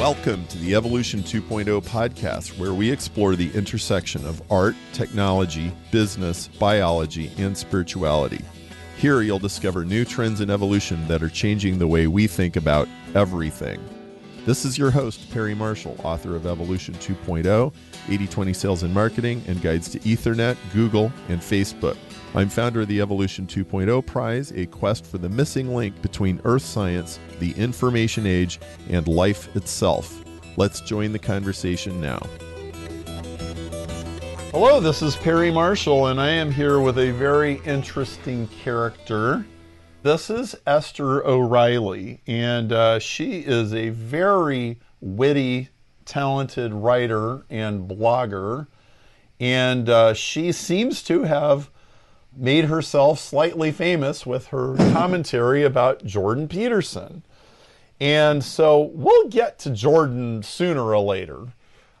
Welcome to the Evolution 2.0 podcast, where we explore the intersection of art, technology, business, biology, and spirituality. Here, you'll discover new trends in evolution that are changing the way we think about everything. This is your host, Perry Marshall, author of Evolution 2.0, 8020 Sales and Marketing, and Guides to Ethernet, Google, and Facebook. I'm founder of the Evolution 2.0 Prize, a quest for the missing link between earth science, the information age, and life itself. Let's join the conversation now. Hello, this is Perry Marshall, and I am here with a very interesting character. This is Esther O'Reilly, and uh, she is a very witty, talented writer and blogger. And uh, she seems to have made herself slightly famous with her commentary about Jordan Peterson. And so we'll get to Jordan sooner or later.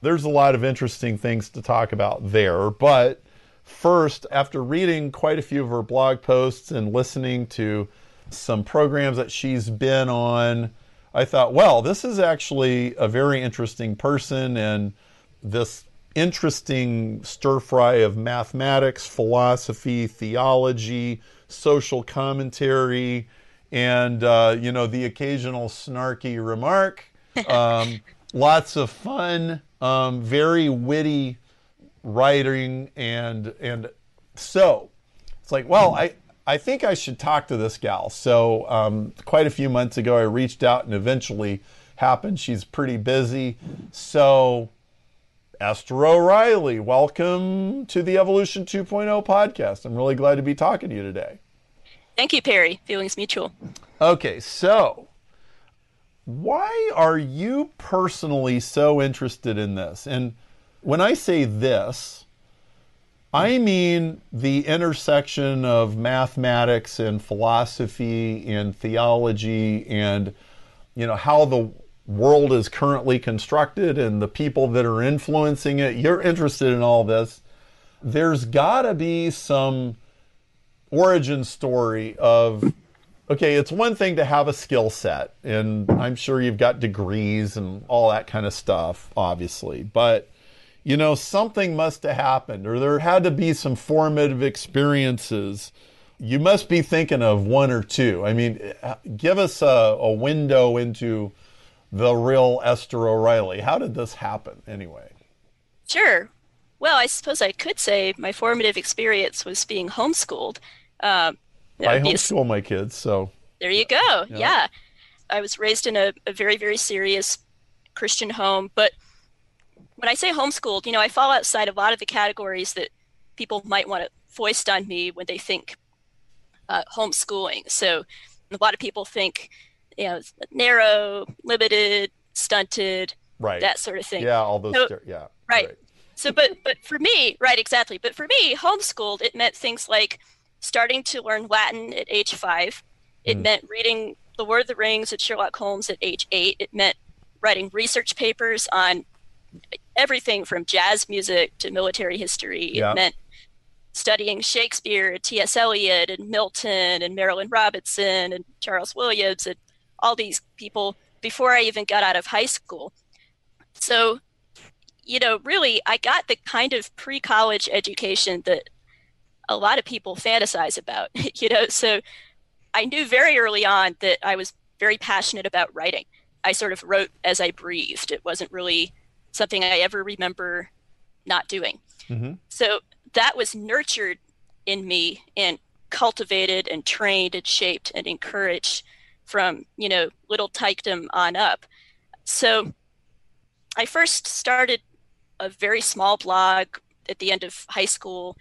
There's a lot of interesting things to talk about there. But first, after reading quite a few of her blog posts and listening to some programs that she's been on, I thought, well, this is actually a very interesting person. And this interesting stir fry of mathematics, philosophy, theology, social commentary, and uh, you know the occasional snarky remark. Um, lots of fun, um, very witty writing, and and so it's like, well, I. I think I should talk to this gal. So, um, quite a few months ago, I reached out and eventually happened. She's pretty busy. So, Esther O'Reilly, welcome to the Evolution 2.0 podcast. I'm really glad to be talking to you today. Thank you, Perry. Feelings mutual. Okay, so why are you personally so interested in this? And when I say this, I mean the intersection of mathematics and philosophy and theology and you know how the world is currently constructed and the people that are influencing it. You're interested in all this. There's got to be some origin story of okay, it's one thing to have a skill set, and I'm sure you've got degrees and all that kind of stuff, obviously, but you know, something must have happened, or there had to be some formative experiences. You must be thinking of one or two. I mean, give us a, a window into the real Esther O'Reilly. How did this happen anyway? Sure. Well, I suppose I could say my formative experience was being homeschooled. Uh, I homeschool my kids, so. There you go. Yeah. yeah. I was raised in a, a very, very serious Christian home. But when I say homeschooled, you know, I fall outside a lot of the categories that people might want to foist on me when they think uh, homeschooling. So a lot of people think you know, narrow, limited, stunted, right, that sort of thing. Yeah, all those. So, yeah, right. right. So, but but for me, right, exactly. But for me, homeschooled, it meant things like starting to learn Latin at age five. It mm. meant reading The Lord of the Rings at Sherlock Holmes at age eight. It meant writing research papers on everything from jazz music to military history. Yeah. It meant studying Shakespeare, T.S. Eliot, and Milton, and Marilynne Robinson, and Charles Williams, and all these people before I even got out of high school. So, you know, really, I got the kind of pre college education that a lot of people fantasize about, you know. So I knew very early on that I was very passionate about writing. I sort of wrote as I breathed. It wasn't really something I ever remember not doing. Mm-hmm. So that was nurtured in me and cultivated and trained and shaped and encouraged from you know little tykedom on up. So i first started a very small blog at the end of high school.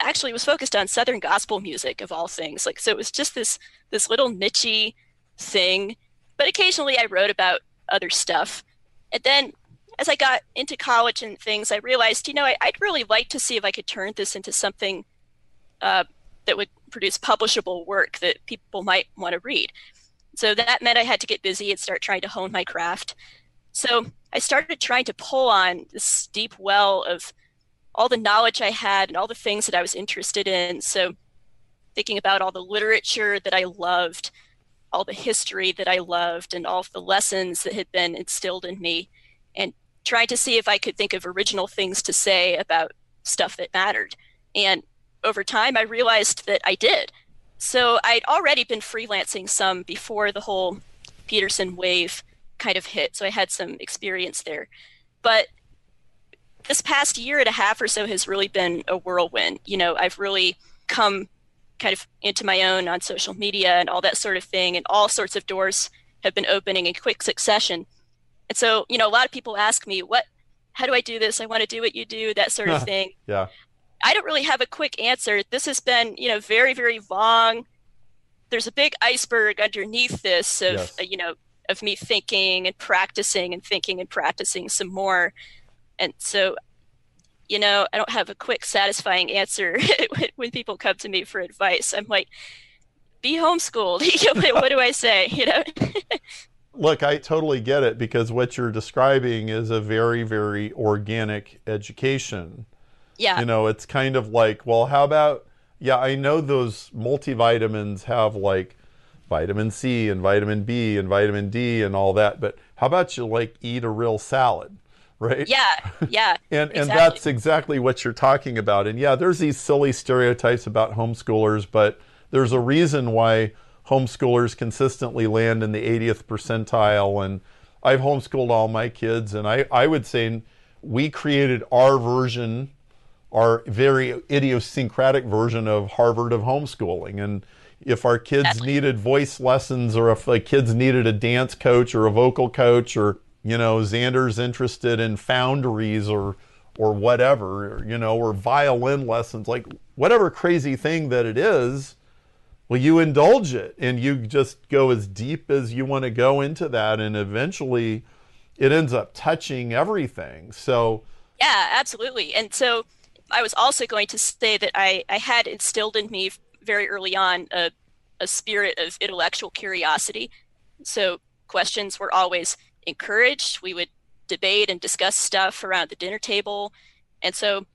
Actually it was focused on southern gospel music of all things. Like so it was just this this little nichey thing but occasionally i wrote about other stuff. And then as i got into college and things i realized you know I, would really like to see if i could turn this into something uh, that would produce publishable work that people might want to read so that meant I had to get busy and start trying to hone my craft. So I started trying to pull on this deep well of all the knowledge I had and all the things that I was interested in. So thinking about all the literature that I loved, all the history that I loved and all of the lessons that had been instilled in me and trying to see if I could think of original things to say about stuff that mattered. And over time, I realized that I did. So I'd already been freelancing some before the whole Peterson wave kind of hit. So I had some experience there. But this past year and a half or so has really been a whirlwind. You know, I've really come kind of into my own on social media and all that sort of thing, and all sorts of doors have been opening in quick succession. And so, you know, a lot of people ask me, what, how do I do this? I want to do what you do, that sort of thing. yeah. I don't really have a quick answer. This has been, you know, very, very long. There's a big iceberg underneath this of, yes. uh, you know, of me thinking and practicing and thinking and practicing some more. And so, you know, I don't have a quick, satisfying answer when people come to me for advice. I'm like, be homeschooled. what do I say? You know? Look, I totally get it because what you're describing is a very, very organic education. Yeah. You know, it's kind of like, well, how about, yeah, I know those multivitamins have like vitamin C and vitamin B and vitamin D and all that, but how about you like eat a real salad? Right? Yeah, yeah. and exactly. and that's exactly what you're talking about. And yeah, there's these silly stereotypes about homeschoolers, but there's a reason why homeschoolers consistently land in the 80th percentile. And I've homeschooled all my kids, and I, I would say we created our version our very idiosyncratic version of Harvard of homeschooling. And if our kids needed voice lessons or if like kids needed a dance coach or a vocal coach or you know Xander's interested in foundries or or whatever, or, you know, or violin lessons, like whatever crazy thing that it is, well, you indulge it and you just go as deep as you want to go into that. And eventually it ends up touching everything. So, yeah, absolutely. And so I was also going to say that I, I had instilled in me very early on a, a spirit of intellectual curiosity. So questions were always encouraged. We would debate and discuss stuff around the dinner table. And so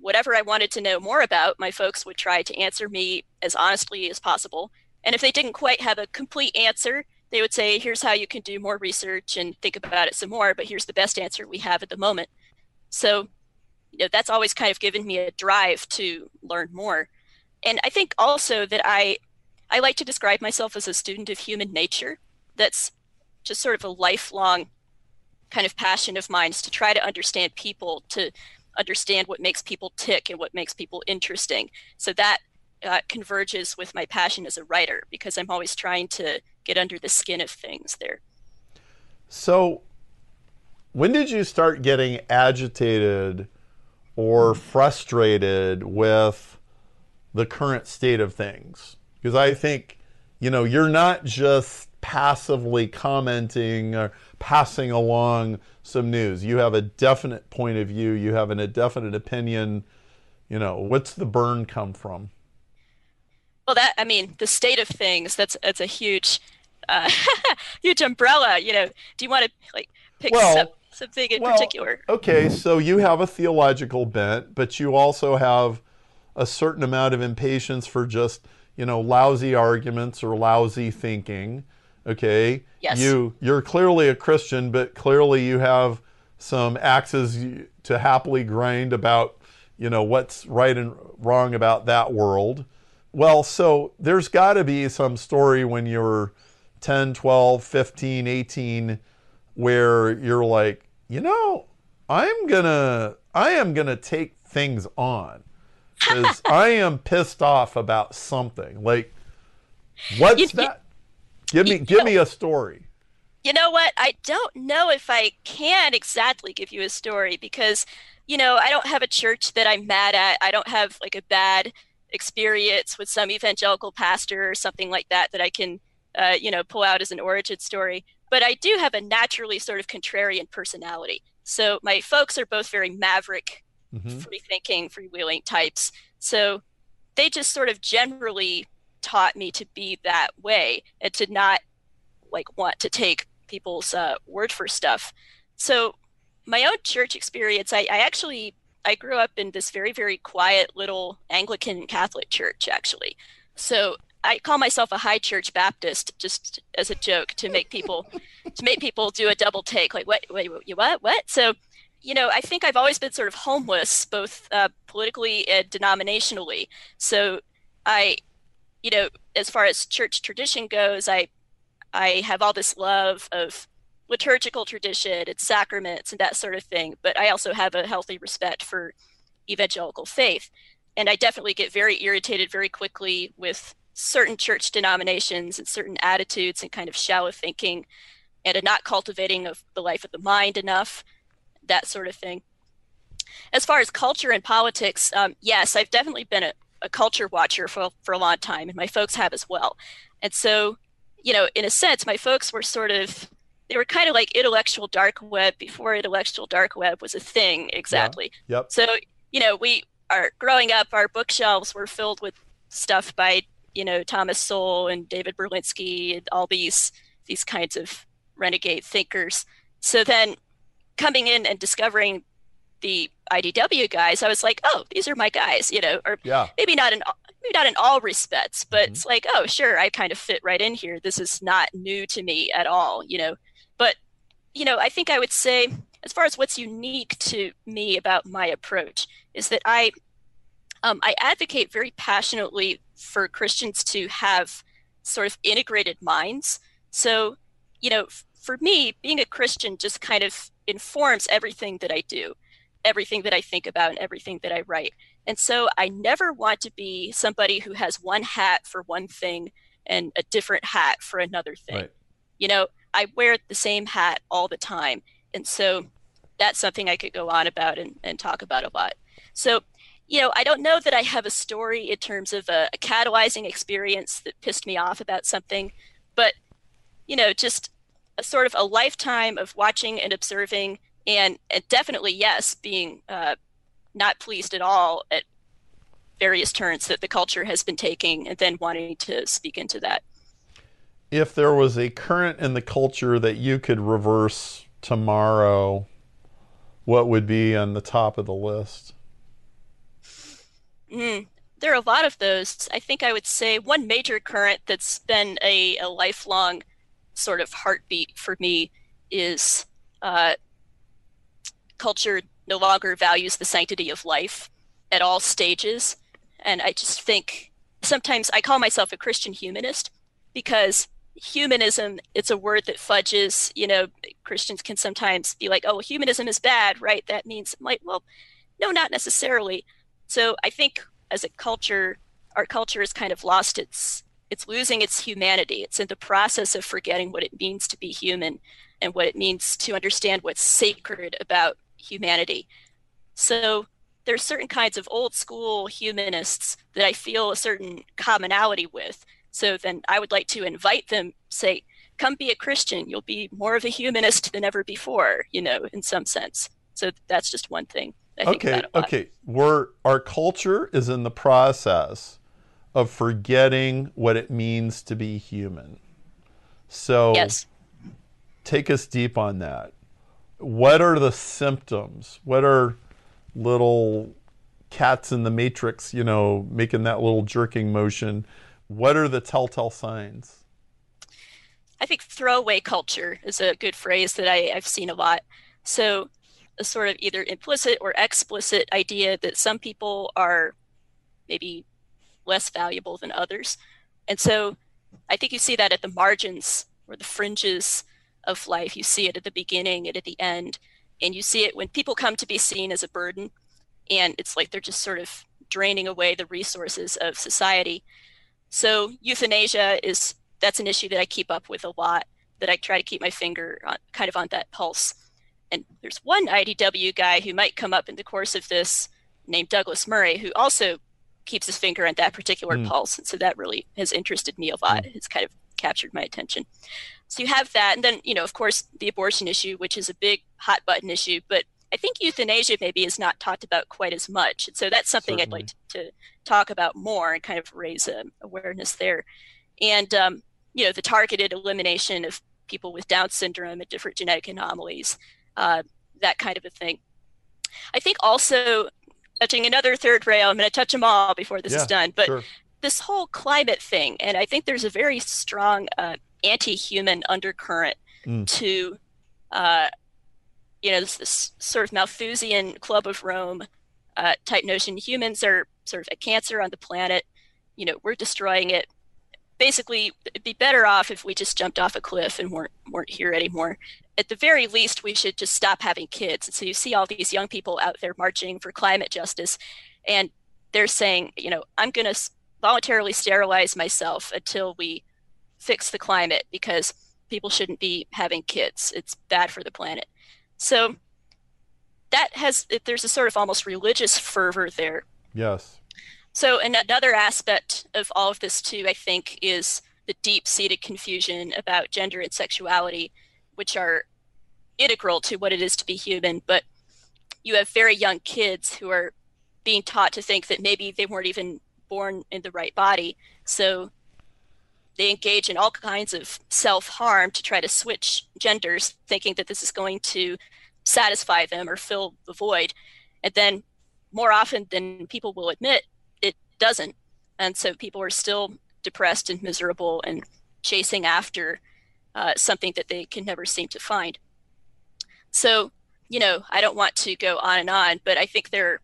whatever I wanted to know more about, my folks would try to answer me as honestly as possible. And if they didn't quite have a complete answer, they would say, here's how you can do more research and think about it some more, but here's the best answer we have at the moment. So you know, that's always kind of given me a drive to learn more. And I think also that I I like to describe myself as a student of human nature. That's just sort of a lifelong kind of passion of mine is to try to understand people, to understand what makes people tick and what makes people interesting. So that uh, converges with my passion as a writer because I'm always trying to get under the skin of things there. So, when did you start getting agitated or frustrated with the current state of things. Because I think, you know, you're not just passively commenting or passing along some news. You have a definite point of view, you have an, a definite opinion. You know, what's the burn come from? Well, that, I mean, the state of things, that's, that's a huge, uh, huge umbrella. You know, do you want to like pick well, something in well, particular. Okay, so you have a theological bent, but you also have a certain amount of impatience for just, you know, lousy arguments or lousy thinking. Okay? Yes. You you're clearly a Christian, but clearly you have some axes to happily grind about, you know, what's right and wrong about that world. Well, so there's got to be some story when you're 10, 12, 15, 18 where you're like, you know, I'm gonna I am gonna take things on because I am pissed off about something. Like, what's you, that? give me give know, me a story. You know what? I don't know if I can exactly give you a story because you know I don't have a church that I'm mad at. I don't have like a bad experience with some evangelical pastor or something like that that I can uh, you know pull out as an origin story but I do have a naturally sort of contrarian personality. So my folks are both very maverick, mm-hmm. free thinking, freewheeling types. So they just sort of generally taught me to be that way and to not like want to take people's uh, word for stuff. So my own church experience, I, I actually I grew up in this very very quiet little Anglican Catholic church actually. So I call myself a high church Baptist just as a joke to make people to make people do a double take like what wait, wait what what? So you know I think I've always been sort of homeless both uh, politically and denominationally. So I you know as far as church tradition goes I I have all this love of liturgical tradition and sacraments and that sort of thing but I also have a healthy respect for evangelical faith. And I definitely get very irritated very quickly with certain church denominations and certain attitudes and kind of shallow thinking and a not cultivating of the life of the mind enough, that sort of thing. As far as culture and politics, um, yes, I've definitely been a, a culture watcher for, for a long time, and my folks have as well. And so, you know, in a sense, my folks were sort of they were kind of like intellectual dark web before intellectual dark web was a thing exactly. Yeah. Yep. So, you know, we are growing up, our bookshelves were filled with stuff by you know Thomas Sowell and David Berlinski and all these these kinds of renegade thinkers. So then coming in and discovering the IDW guys, I was like, oh, these are my guys, you know, or yeah. maybe not in maybe not in all respects, but mm-hmm. it's like, oh, sure, I kind of fit right in here. This is not new to me at all, you know. But you know, I think I would say, as far as what's unique to me about my approach, is that I um, I advocate very passionately for Christians to have sort of integrated minds. So, you know, f- for me, being a Christian just kind of informs everything that I do, everything that I think about, and everything that I write. And so I never want to be somebody who has one hat for one thing and a different hat for another thing. Right. You know, I wear the same hat all the time. And so that's something I could go on about and, and talk about a lot. So you know, I don't know that I have a story in terms of a, a catalyzing experience that pissed me off about something, but you know, just a sort of a lifetime of watching and observing, and, and definitely yes, being uh, not pleased at all at various turns that the culture has been taking, and then wanting to speak into that. If there was a current in the culture that you could reverse tomorrow, what would be on the top of the list? Mm, there are a lot of those. I think I would say one major current that's been a, a lifelong sort of heartbeat for me is uh, culture no longer values the sanctity of life at all stages. And I just think sometimes I call myself a Christian humanist because humanism it's a word that fudges you know christians can sometimes be like oh humanism is bad right that means like well no not necessarily so I think as a culture, our culture has kind of lost its it's losing its humanity. It's in the process of forgetting what it means to be human and what it means to understand what's sacred about humanity. So there's certain kinds of old school humanists that I feel a certain commonality with. So then I would like to invite them, say, come be a Christian. You'll be more of a humanist than ever before, you know, in some sense. So that's just one thing. Okay, okay. We're our culture is in the process of forgetting what it means to be human. So yes. take us deep on that. What are the symptoms? What are little cats in the matrix, you know, making that little jerking motion? What are the telltale signs? I think throwaway culture is a good phrase that I, I've seen a lot. So a sort of either implicit or explicit idea that some people are maybe less valuable than others. And so I think you see that at the margins or the fringes of life. You see it at the beginning and at the end. And you see it when people come to be seen as a burden. And it's like they're just sort of draining away the resources of society. So euthanasia is that's an issue that I keep up with a lot, that I try to keep my finger on, kind of on that pulse and there's one IDW guy who might come up in the course of this named Douglas Murray, who also keeps his finger on that particular mm. pulse. And so that really has interested me a lot. Mm. It's kind of captured my attention. So you have that. And then, you know, of course, the abortion issue, which is a big hot button issue, but I think euthanasia maybe is not talked about quite as much. And so that's something Certainly. I'd like to, to, talk about more and kind of raise uh, awareness there. And, um, you know, the targeted elimination of people with Down syndrome and different genetic anomalies uh, that kind of a thing. I think also touching another third rail, I'm going to touch them all before this yeah, is done, but sure. this whole climate thing, and I think there's a very strong uh, anti-human undercurrent mm. to, uh, you know, this, this, sort of Malthusian Club of Rome uh, type notion. Humans are sort of a cancer on the planet. You know, we're destroying it. Basically, it'd be better off if we just jumped off a cliff and weren't weren't here anymore. At the very least, we should just stop having kids. And so you see all these young people out there marching for climate justice, and they're saying, you know, I'm going to voluntarily sterilize myself until we fix the climate because people shouldn't be having kids. It's bad for the planet. So that has there's a sort of almost religious fervor there. Yes. So another aspect of all of this too, I think, is the deep-seated confusion about gender and sexuality, which are integral to what it is to be human. But you have very young kids who are being taught to think that maybe they weren't even born in the right body. So they engage in all kinds of self harm to try to switch genders, thinking that this is going to satisfy them or fill the void. And then, more often than people will admit, it doesn't. And so people are still depressed and miserable and chasing after uh, something that they can never seem to find. So, you know, I don't want to go on and on, but I think there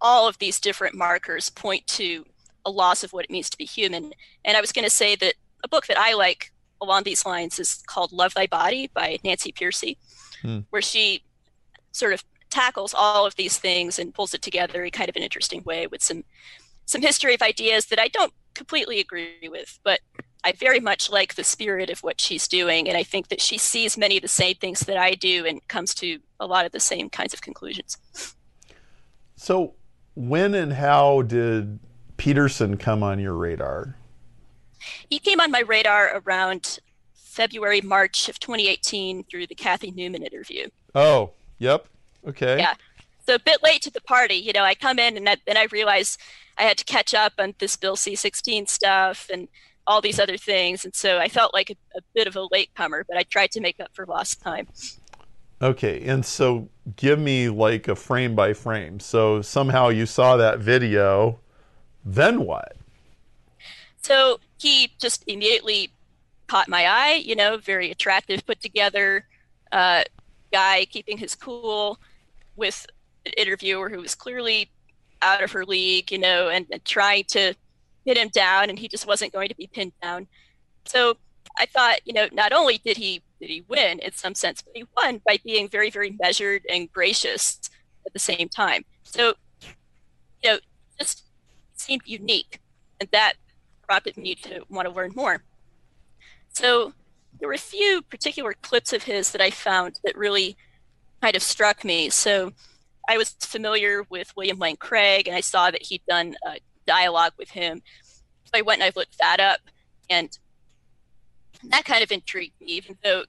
all of these different markers point to a loss of what it means to be human. And I was going to say that a book that I like along these lines is called Love Thy Body by Nancy Pearcey, hmm. where she sort of tackles all of these things and pulls it together in kind of an interesting way with some some history of ideas that I don't completely agree with, but I very much like the spirit of what she's doing, and I think that she sees many of the same things that I do and comes to a lot of the same kinds of conclusions. So, when and how did Peterson come on your radar? He came on my radar around February, March of 2018 through the Cathy Newman interview. Oh, yep. Okay. Yeah. So a bit late to the party. You know, I come in and then I realize I had to catch up on this Bill C-16 stuff and all these other things. And so I felt like a, a bit of a latecomer, but I tried to make up for lost time. Okay, and so give me like a frame by frame. So somehow you saw that video, then what? So he just immediately caught my eye, you know, very attractive, put together uh, guy, keeping his cool with an interviewer who was clearly out of her league, you know, and, and trying to him down, and he just wasn't going to be pinned down. So I thought, you know, not only did he did he win in some sense, but he won by being very, very measured and gracious at the same time. So, you know, just seemed unique, and that prompted me to want to learn more. So there were a few particular clips of his that I found that really kind of struck me. So I was familiar with William Lane Craig, and I saw that he'd done a dialogue with him. So I went and I looked that up, and that kind of intrigued me, even though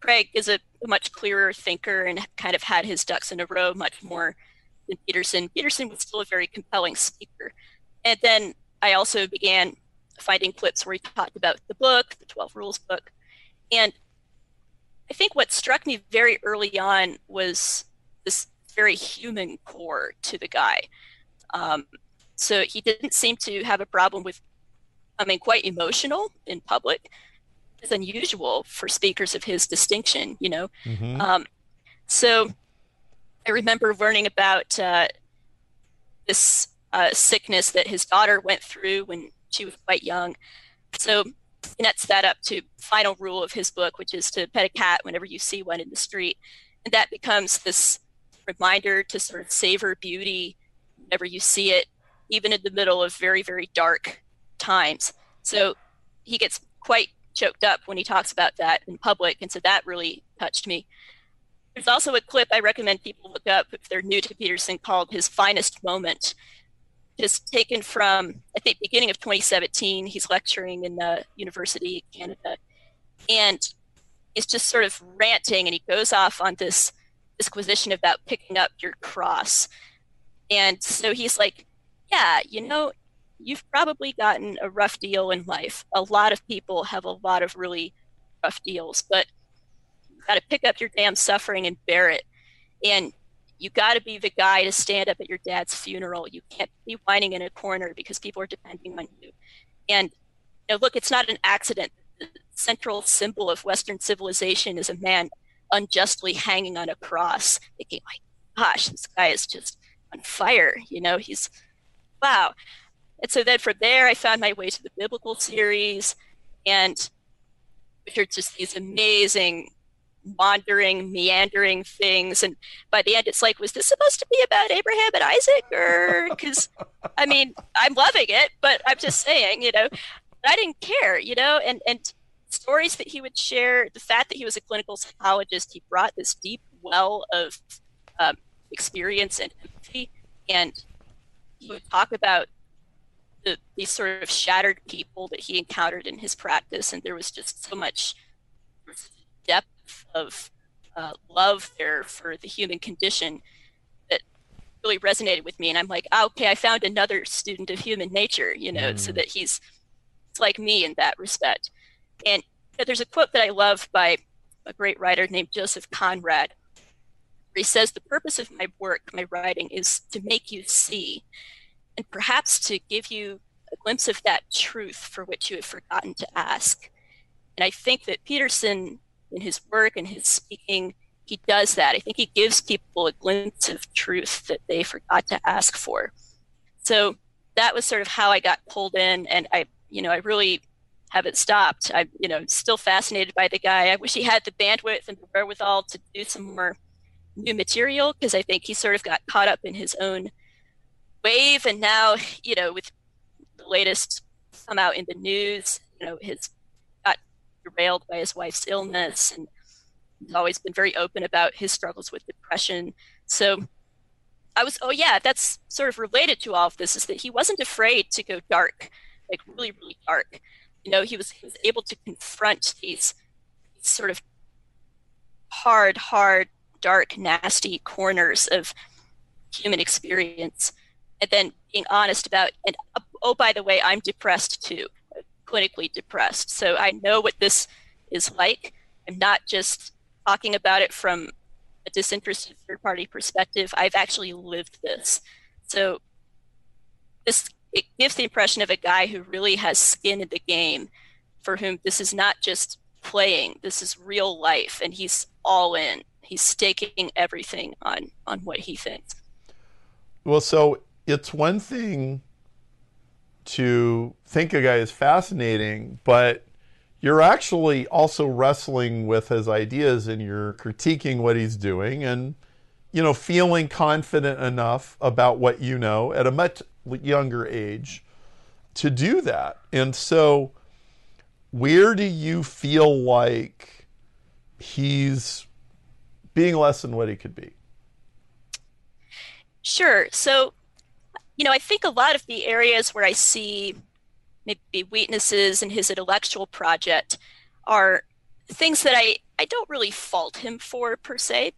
Craig is a, much clearer thinker and kind of had his ducks in a row much more than Peterson. Peterson was still a very compelling speaker. And then I also began finding clips where he talked about the book, the 12 Rules book. And I think what struck me very early on was this very human core to the guy. Um, so he didn't seem to have a problem with, I mean, quite emotional in public, is unusual for speakers of his distinction, you know. Mm-hmm. Um, so I remember learning about uh, this uh, sickness that his daughter went through when she was quite young. So he nets that up to final rule of his book, which is to pet a cat whenever you see one in the street. And that becomes this reminder to sort of savor beauty whenever you see it, even in the middle of very, very dark times. So he gets quite choked up when he talks about that in public. And so that really touched me. There's also a clip I recommend people look up if they're new to Peterson called His Finest Moment. Just taken from, I think, beginning of 2017. He's lecturing in the University of Canada. And he's just sort of ranting and he goes off on this disquisition about picking up your cross. And so he's like, yeah, you know, you've probably gotten a rough deal in life. A lot of people have a lot of really rough deals, but you got to pick up your damn suffering and bear it. And you got to be the guy to stand up at your dad's funeral. You can't be whining in a corner because people are depending on you. And you know, look, it's not an accident. The central symbol of Western civilization is a man unjustly hanging on a cross. Thinking, my gosh, this guy is just on fire. You know, he's wow. And so then from there, I found my way to the biblical series, and which are just these amazing wandering, meandering things. And by the end, it's like, was this supposed to be about Abraham and Isaac? Or because, I mean, I'm loving it, but I'm just saying, you know, I didn't care, you know, and, and stories that he would share, the fact that he was a clinical psychologist, he brought this deep well of um, experience and empathy. And he would talk about the, these sort of shattered people that he encountered in his practice. And there was just so much depth of uh, love there for the human condition that really resonated with me. And I'm like, oh, okay, I found another student of human nature, you know, mm. so that he's like me in that respect. And there's a quote that I love by a great writer named Joseph Conrad. He says, The purpose of my work, my writing, is to make you see, and perhaps to give you a glimpse of that truth for which you have forgotten to ask. And I think that Peterson in his work and his speaking, he does that. I think he gives people a glimpse of truth that they forgot to ask for. So that was sort of how I got pulled in, and I, you know, I really haven't stopped. I'm, you know, still fascinated by the guy. I wish he had the bandwidth and the wherewithal to do some more new material because I think he sort of got caught up in his own wave, and now, you know, with the latest come out in the news, you know, his got derailed by his wife's illness and he's always been very open about his struggles with depression. So I was, oh yeah, that's sort of related to all of this is that he wasn't afraid to go dark, like really, really dark. You know, he was he was able to confront these, these sort of hard, hard, dark, nasty corners of human experience, and then being honest about and oh by the way, I'm depressed too clinically depressed. So I know what this is like. I'm not just talking about it from a disinterested third party perspective. I've actually lived this. So this it gives the impression of a guy who really has skin in the game, for whom this is not just playing, this is real life, and he's all in. He's staking everything on on what he thinks. Well, so it's one thing to think a guy is fascinating, but you're actually also wrestling with his ideas and you're critiquing what he's doing and you know feeling confident enough about what you know at a much younger age to do that. And so where do you feel like he's being less than what he could be? Sure. So you know, I think a lot of the areas where I see maybe weaknesses in his intellectual project are things that I, I don't really fault him for per se.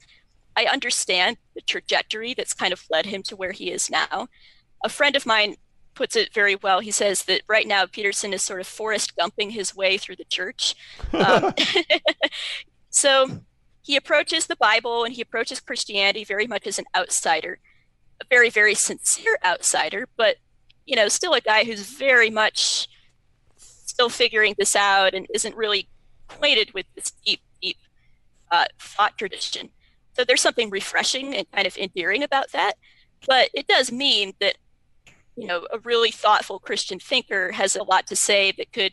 I understand the trajectory that's kind of led him to where he is now. A friend of mine puts it very well. He says that right now Peterson is sort of Forrest Gumping his way through the church. Um, so he approaches the Bible and he approaches Christianity very much as an outsider a very, very sincere outsider, but you know, still a guy who's very much still figuring this out and isn't really acquainted with this deep, deep uh, thought tradition. So there's something refreshing and kind of endearing about that. But it does mean that, you know, a really thoughtful Christian thinker has a lot to say that could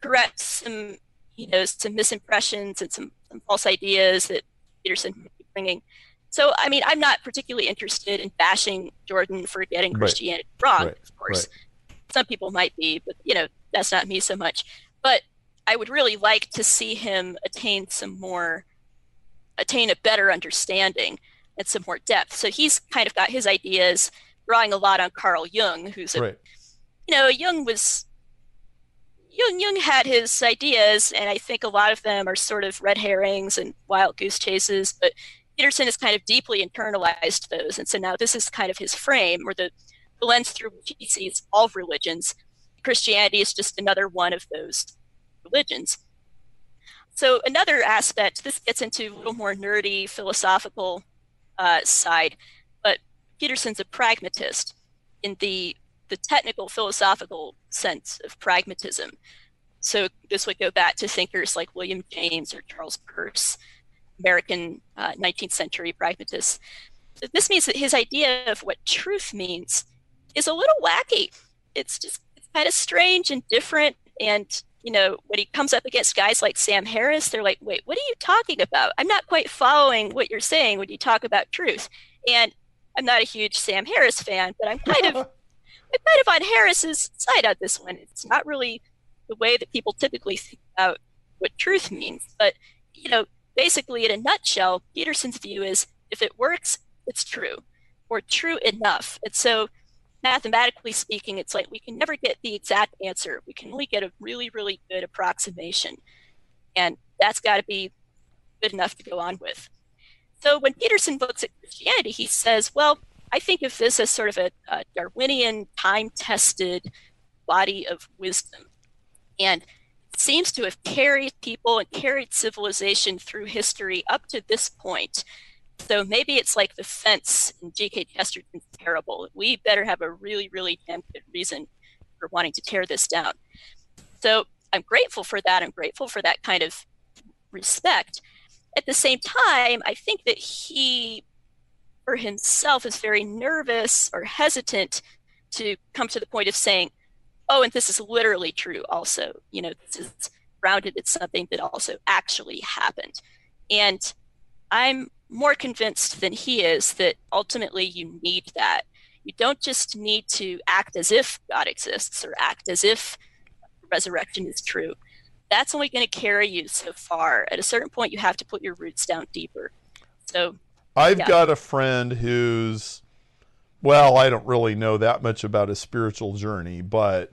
correct some, you know, some misimpressions and some, some false ideas that Peterson might be bringing. So, I mean, I'm not particularly interested in bashing Jordan for getting Christianity wrong, right. of course. Right. Some people might be, but, you know, that's not me so much. But I would really like to see him attain some more, attain a better understanding and some more depth. So he's kind of got his ideas drawing a lot on Carl Jung, who's a, right. you know, Jung was Jung, Jung had his ideas, and I think a lot of them are sort of red herrings and wild goose chases. But Peterson has kind of deeply internalized those. And so now this is kind of his frame or the, the lens through which he sees all religions. Christianity is just another one of those religions. So another aspect, this gets into a little more nerdy philosophical uh, side, but Peterson's a pragmatist in the the technical philosophical sense of pragmatism. So this would go back to thinkers like William James or Charles Peirce, American uh, 19th century pragmatists. This means that his idea of what truth means is a little wacky. It's just it's kind of strange and different. And you know, when he comes up against guys like Sam Harris, they're like, "Wait, what are you talking about? I'm not quite following what you're saying when you talk about truth." And I'm not a huge Sam Harris fan, but I'm kind of I'm kind of on Harris's side on this one. It's not really the way that people typically think about what truth means, but you know, basically, in a nutshell, Peterson's view is if it works, it's true, or true enough. And so, mathematically speaking, it's like we can never get the exact answer. We can only get a really, really good approximation. And that's got to be good enough to go on with. So when Peterson looks at Christianity, he says, well, I think of this as sort of a, a Darwinian, time tested body of wisdom. And seems to have carried people and carried civilization through history up to this point. So maybe it's like the fence in G.K. Chesterton's parable. We better have a really, really damn good reason for wanting to tear this down. So I'm grateful for that. I'm grateful for that kind of respect. At the same time, I think that he, for himself, is very nervous or hesitant to come to the point of saying, oh, and this is literally true also. You know, this is grounded in something that also actually happened. And I'm more convinced than he is that ultimately you need that. You don't just need to act as if God exists or act as if resurrection is true. That's only going to carry you so far. At a certain point, you have to put your roots down deeper. So, I've yeah. got a friend who's, well, I don't really know that much about his spiritual journey, but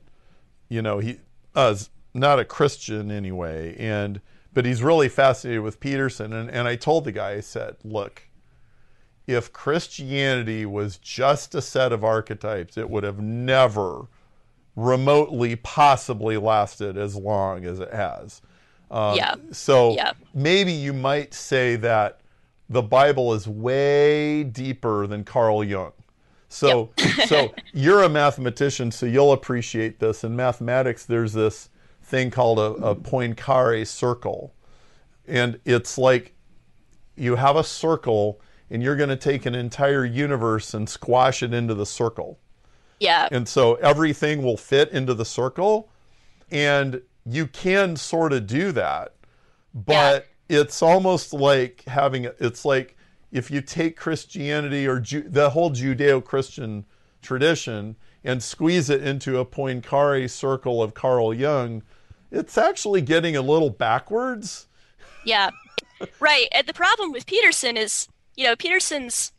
you know, he uh, not a Christian anyway, and but he's really fascinated with Peterson. And, and I told the guy, I said, look, if Christianity was just a set of archetypes, it would have never remotely possibly lasted as long as it has. Um, yeah. So yeah. maybe you might say that the Bible is way deeper than Carl Jung. So, yep. so you're a mathematician, so you'll appreciate this. In mathematics, there's this thing called a, a Poincare circle, and it's like you have a circle, and you're going to take an entire universe and squash it into the circle. Yeah. And so everything will fit into the circle, and you can sort of do that, but. It's almost like having it's like if you take Christianity or Ju- the whole Judeo Christian tradition and squeeze it into a Poincare circle of Carl Jung, it's actually getting a little backwards. Yeah, right. And the problem with Peterson is, you know, Peterson's,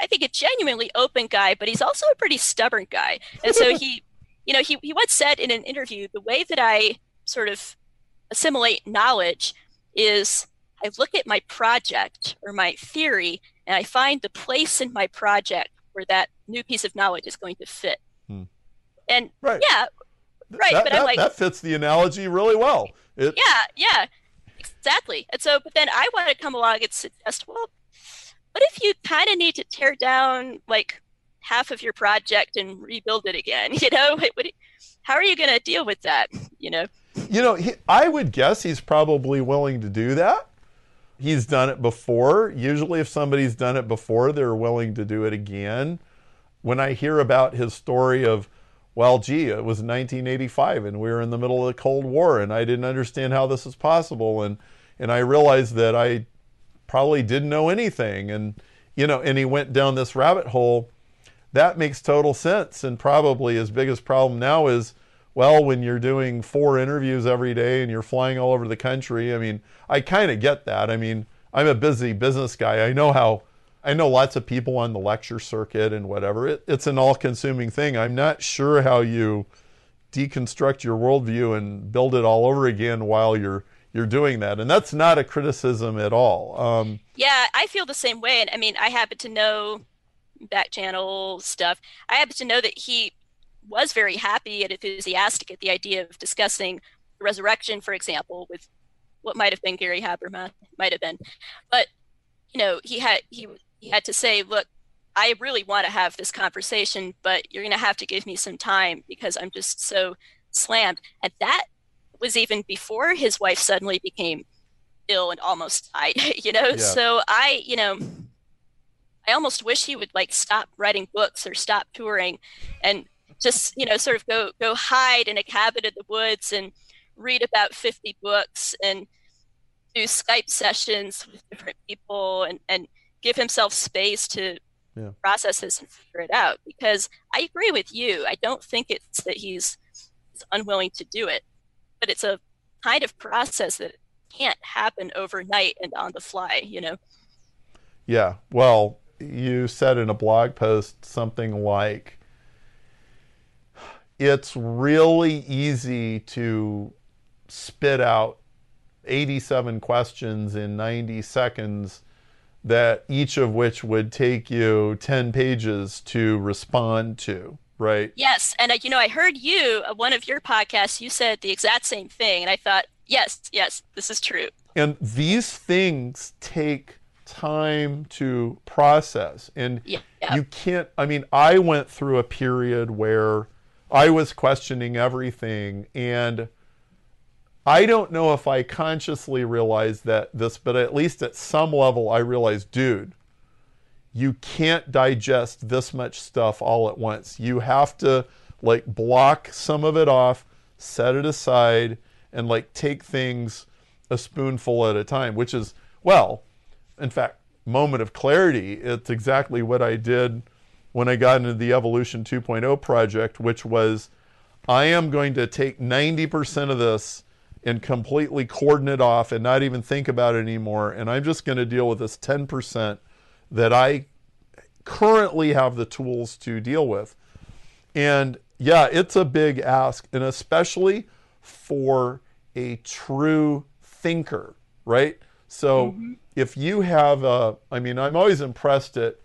I think, a genuinely open guy, but he's also a pretty stubborn guy. And so he, you know, he, he once said in an interview the way that I sort of assimilate knowledge is I look at my project or my theory and I find the place in my project where that new piece of knowledge is going to fit. Hmm. And right. yeah, right. That, but that, I'm like, that fits the analogy really well. It, yeah, yeah, exactly. And so, but then I want to come along and suggest, well, what if you kind of need to tear down like half of your project and rebuild it again? You know, what, how are you going to deal with that? You know. You know, he, I would guess he's probably willing to do that he's done it before. Usually, if somebody's done it before, they're willing to do it again. When I hear about his story of, well, gee, it was 1985 and we were in the middle of the Cold War and I didn't understand how this was possible. And, and I realized that I probably didn't know anything. And, you know, and he went down this rabbit hole. That makes total sense. And probably his biggest problem now is, well, when you're doing four interviews every day and you're flying all over the country, I mean, I kind of get that. I mean, I'm a busy business guy. I know how, I know lots of people on the lecture circuit and whatever. It, it's an all consuming thing. I'm not sure how you deconstruct your worldview and build it all over again while you're you're doing that and that's not a criticism at all um, yeah i feel the same way and i mean i happen to know back channel stuff i happen to know that he was very happy and enthusiastic at the idea of discussing the resurrection, for example, with what might have been Gary Habermas, might have been. But you know, he had he he had to say, look, I really want to have this conversation, but you're going to have to give me some time because I'm just so slammed. And that was even before his wife suddenly became ill and almost died, you know? Yeah. So I, you know, I almost wish he would like stop writing books or stop touring and just, you know, sort of go go hide in a cabin in the woods and read about 50 books and do Skype sessions with different people and, and give himself space to yeah. process this and figure it out. Because I agree with you. I don't think it's that he's, he's unwilling to do it, but it's a kind of process that can't happen overnight and on the fly, you know? Yeah. Well, you said in a blog post something like, it's really easy to spit out 87 questions in 90 seconds that each of which would take you 10 pages to respond to right yes and you know i heard you uh, one of your podcasts you said the exact same thing and i thought yes yes this is true and these things take time to process and yeah. you can't i mean i went through a period where i was questioning everything and I don't know if I consciously realized that this, but at least at some level, I realized, dude, you can't digest this much stuff all at once. You have to like block some of it off, set it aside, and like take things a spoonful at a time, which is, well, in fact, moment of clarity. It's exactly what I did when I got into the Evolution 2.0 project, which was I am going to take 90% of this and completely cordon it off and not even think about it anymore. And I'm just going to deal with this 10% that I currently have the tools to deal with. And yeah, it's a big ask, and especially for a true thinker, right? So mm-hmm. if you have a, I mean, I'm always impressed at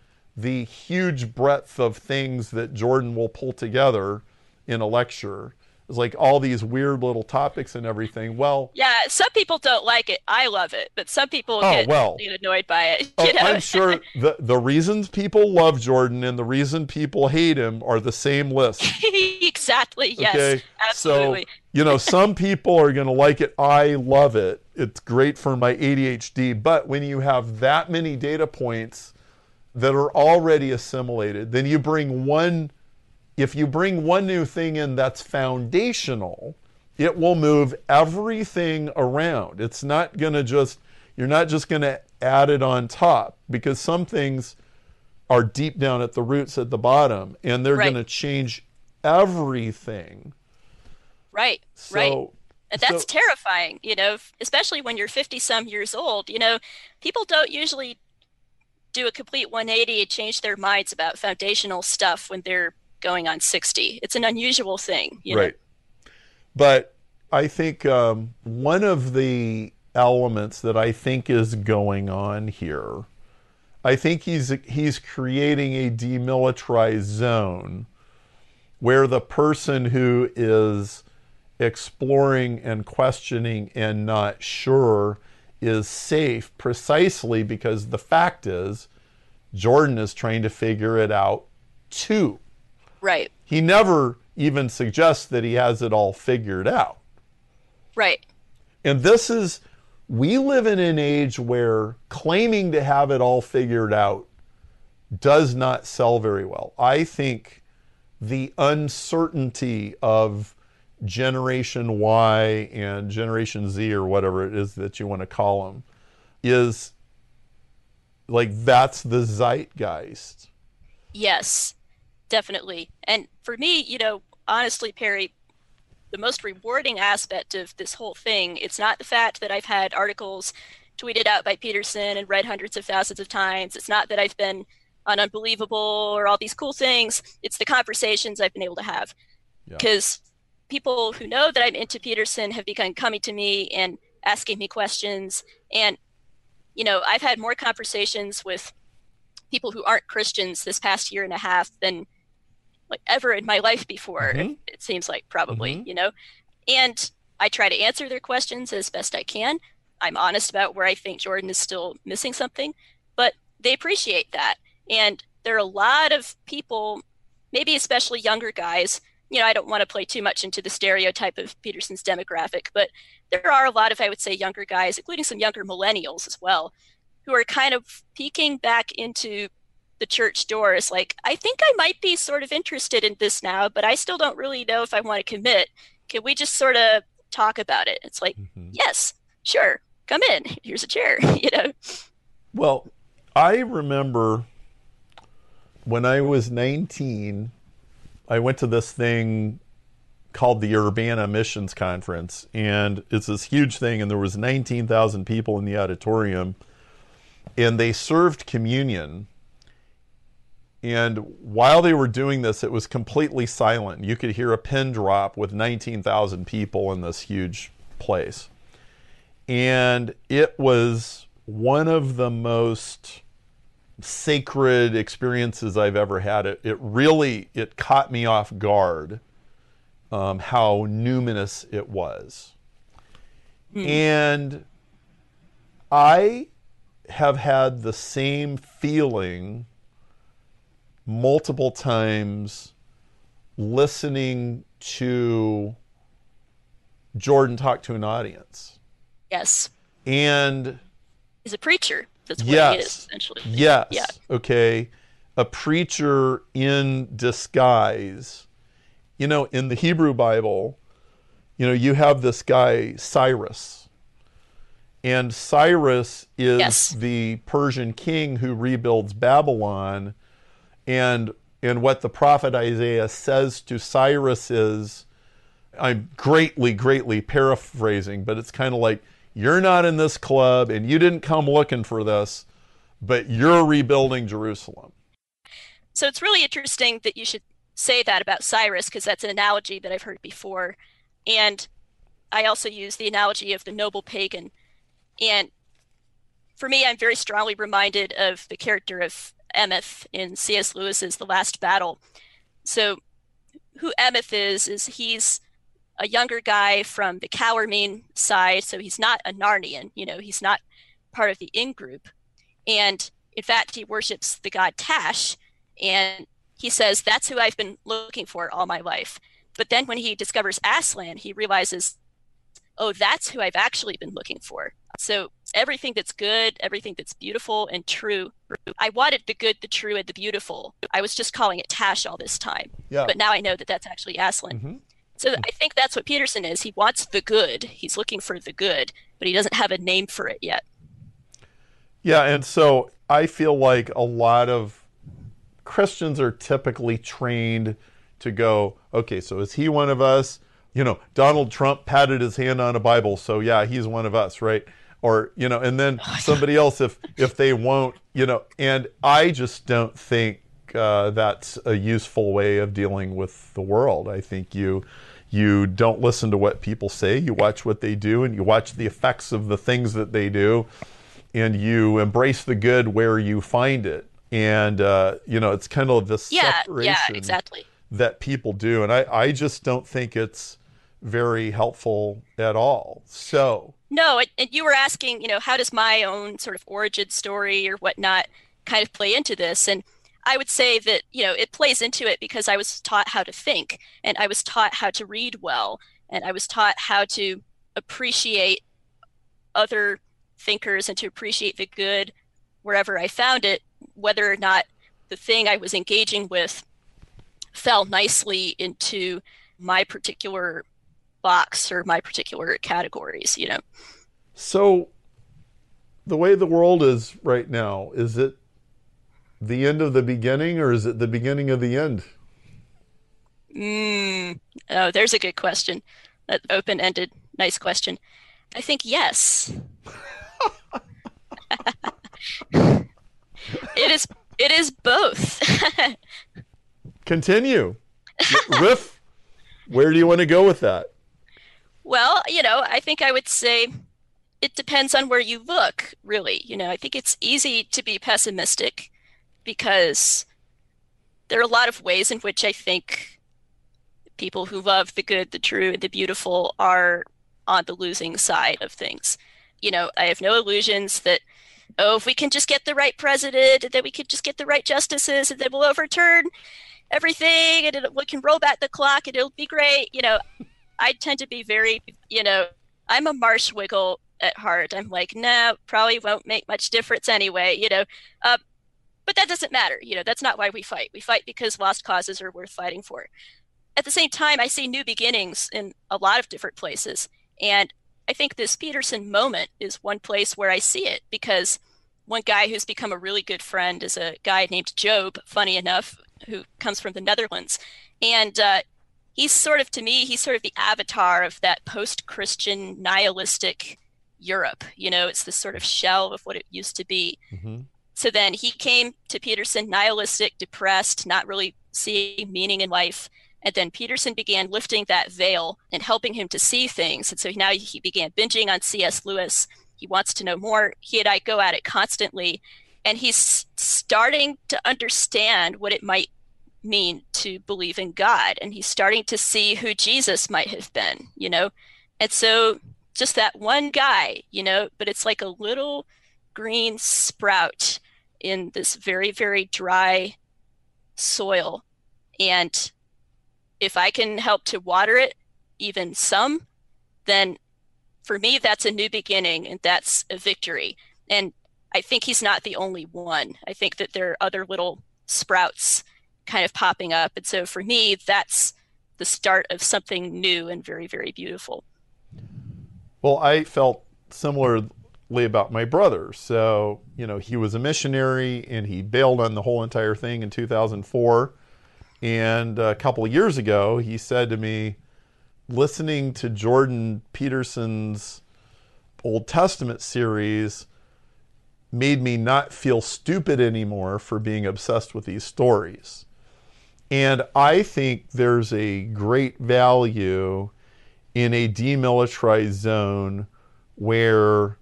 the huge breadth of things that Jordan will pull together in a lecture it's like all these weird little topics and everything. Well, yeah, some people don't like it. I love it, but some people oh, get, well, get annoyed by it. Oh, I'm sure the the reasons people love Jordan and the reason people hate him are the same list. exactly. Yes. Okay? Absolutely. So you know, some people are going to like it. I love it. It's great for my ADHD. But when you have that many data points that are already assimilated, then you bring one if you bring one new thing in that's foundational, it will move everything around. It's not going to just, you're not just going to add it on top because some things are deep down at the roots at the bottom and they're right. going to change everything. Right, so, right. And that's so, terrifying, you know, especially when you're 50 some years old. You know, people don't usually do a complete 180 and change their minds about foundational stuff when they're going on 60. It's an unusual thing. right. Know? But I think um, one of the elements that I think is going on here, I think he's he's creating a demilitarized zone where the person who is exploring and questioning and not sure is safe precisely because the fact is Jordan is trying to figure it out too. Right. He never even suggests that he has it all figured out. Right. And this is, we live in an age where claiming to have it all figured out does not sell very well. I think the uncertainty of Generation Y and Generation Z or whatever it is that you want to call them is like that's the zeitgeist. Yes definitely. And for me, you know, honestly, Perry, the most rewarding aspect of this whole thing, it's not the fact that I've had articles tweeted out by Peterson and read hundreds of thousands of times. It's not that I've been on Unbelievable or all these cool things. It's the conversations I've been able to have. Because. People who know that I'm into Peterson have begun coming to me and asking me questions. And, you know, I've had more conversations with people who aren't Christians this past year and a half than like ever in my life before. Mm-hmm. It, it, seems like probably, mm-hmm. you know. And I try to answer their questions as best I can. I'm honest about where I think Jordan is still missing something, but they appreciate that. And there are a lot of people, maybe especially younger guys. You know, I don't want to play too much into the stereotype of Peterson's demographic, but there are a lot of, I would say, younger guys, including some younger millennials as well, who are kind of peeking back into the church doors like i think i might be sort of interested in this now but i still don't really know if i want to commit. Can we just sort of talk about it? It's like mm-hmm. yes sure come in. Here's a chair you know? Well i remember when i was 19 i went to this thing called the urbana missions conference and it's this huge thing and there was 19000 people in the auditorium and they served communion and while they were doing this, it was completely silent. You could hear a pin drop with 19,000 people in this huge place. And it was one of the most sacred experiences I've ever had. It, it really it caught me off guard um, how numinous it was. Hmm. And I have had the same feeling multiple times listening to Jordan talk to an audience. Yes. And he's a preacher. That's what yes, he is, essentially. Yes. Yeah. Okay. A preacher in disguise. You know, in the Hebrew Bible, you know, you have this guy, Cyrus. And Cyrus is yes. the Persian king who rebuilds Babylon and and what the prophet Isaiah says to Cyrus is I'm greatly, greatly paraphrasing, but it's kind of like, you're not in this club and you didn't come looking for this, but you're rebuilding Jerusalem. So it's really interesting that you should say that about Cyrus because that's an analogy that I've heard before. And I also use the analogy of the noble pagan. And for me, I'm very strongly reminded of the character of Emeth in C.S. Lewis's The Last Battle. So, who Emeth is, is he's a younger guy from the Calormene side. So, he's not a Narnian, you know, he's not part of the in group. And in fact, he worships the god Tash. And he says, That's who I've been looking for all my life. But then when he discovers Aslan, he realizes, Oh, that's who I've actually been looking for. So everything that's good, everything that's beautiful and true. I wanted the good, the true, and the beautiful. I was just calling it Tash all this time. Yeah. But now I know that that's actually Aslan. Mm-hmm. So I think that's what Peterson is. He wants the good. He's looking for the good, but he doesn't have a name for it yet. Yeah, and so I feel like a lot of Christians are typically trained to go, okay, so is he one of us? You know, Donald Trump patted his hand on a Bible, so yeah, he's one of us, right? or you know and then somebody else if if they won't you know and i just don't think uh, that's a useful way of dealing with the world i think you you don't listen to what people say. You watch what they do and you watch the effects of the things that they do. And you embrace the good where you find it. And uh, you know it's kind of this yeah, separation yeah, exactly. that people do. And I, I just don't think it's very helpful at all. So no, and you were asking, you know, how does my own sort of origin story or whatnot kind of play into this? And I would say that, you know, it plays into it because I was taught how to think and I was taught how to read well and I was taught how to appreciate other thinkers and to appreciate the good wherever I found it, whether or not the thing I was engaging with fell nicely into my particular box or my particular categories, you know. So the way the world is right now, is it the end of the beginning or is it the beginning of the end? Mm, oh, there's a good question. That open-ended, nice question. I think yes. it is. It is both. Continue. Riff. Where do you want to go with that? Well, you know, I think I would say it depends on where you look, really. You know, I think it's easy to be pessimistic because there are a lot of ways in which I think people who love the good, the true, and the beautiful are on the losing side of things. You know, I have no illusions that oh, if we can just get the right president, and then we could just get the right justices, and then we'll overturn everything, and it, we can roll back the clock, and it'll be great. You know, I tend to be very, you know, I'm a marsh wiggle at heart. I'm like, nah, probably won't make much difference anyway. You know, uh, but that doesn't matter. You know, that's not why we fight. We fight because lost causes are worth fighting for. At the same time, I see new beginnings in a lot of different places. And I think this Peterson moment is one place where I see it because one guy who's become a really good friend is a guy named Job, funny enough, who comes from the Netherlands. And uh, he's sort of, to me, he's sort of the avatar of that post Christian nihilistic Europe. You know, it's this sort of shell of what it used to be. Mm-hmm. So then he came to Peterson nihilistic, depressed, not really seeing meaning in life. And then Peterson began lifting that veil and helping him to see things. And so now he began binging on C.S. Lewis. He wants to know more. He and I go at it constantly. And he's starting to understand what it might mean to believe in God. And he's starting to see who Jesus might have been, you know? And so just that one guy, you know, but it's like a little green sprout in this very, very dry soil. And if I can help to water it even some, then for me, that's a new beginning and that's a victory. And I think he's not the only one. I think that there are other little sprouts kind of popping up. And so for me, that's the start of something new and very, very beautiful. Well, I felt similar about my brother. So, you know, he was a missionary and he bailed on the whole entire thing in 2004. And a couple of years ago, he said to me, listening to Jordan Peterson's Old Testament series made me not feel stupid anymore for being obsessed with these stories. And I think there's a great value in a demilitarized zone where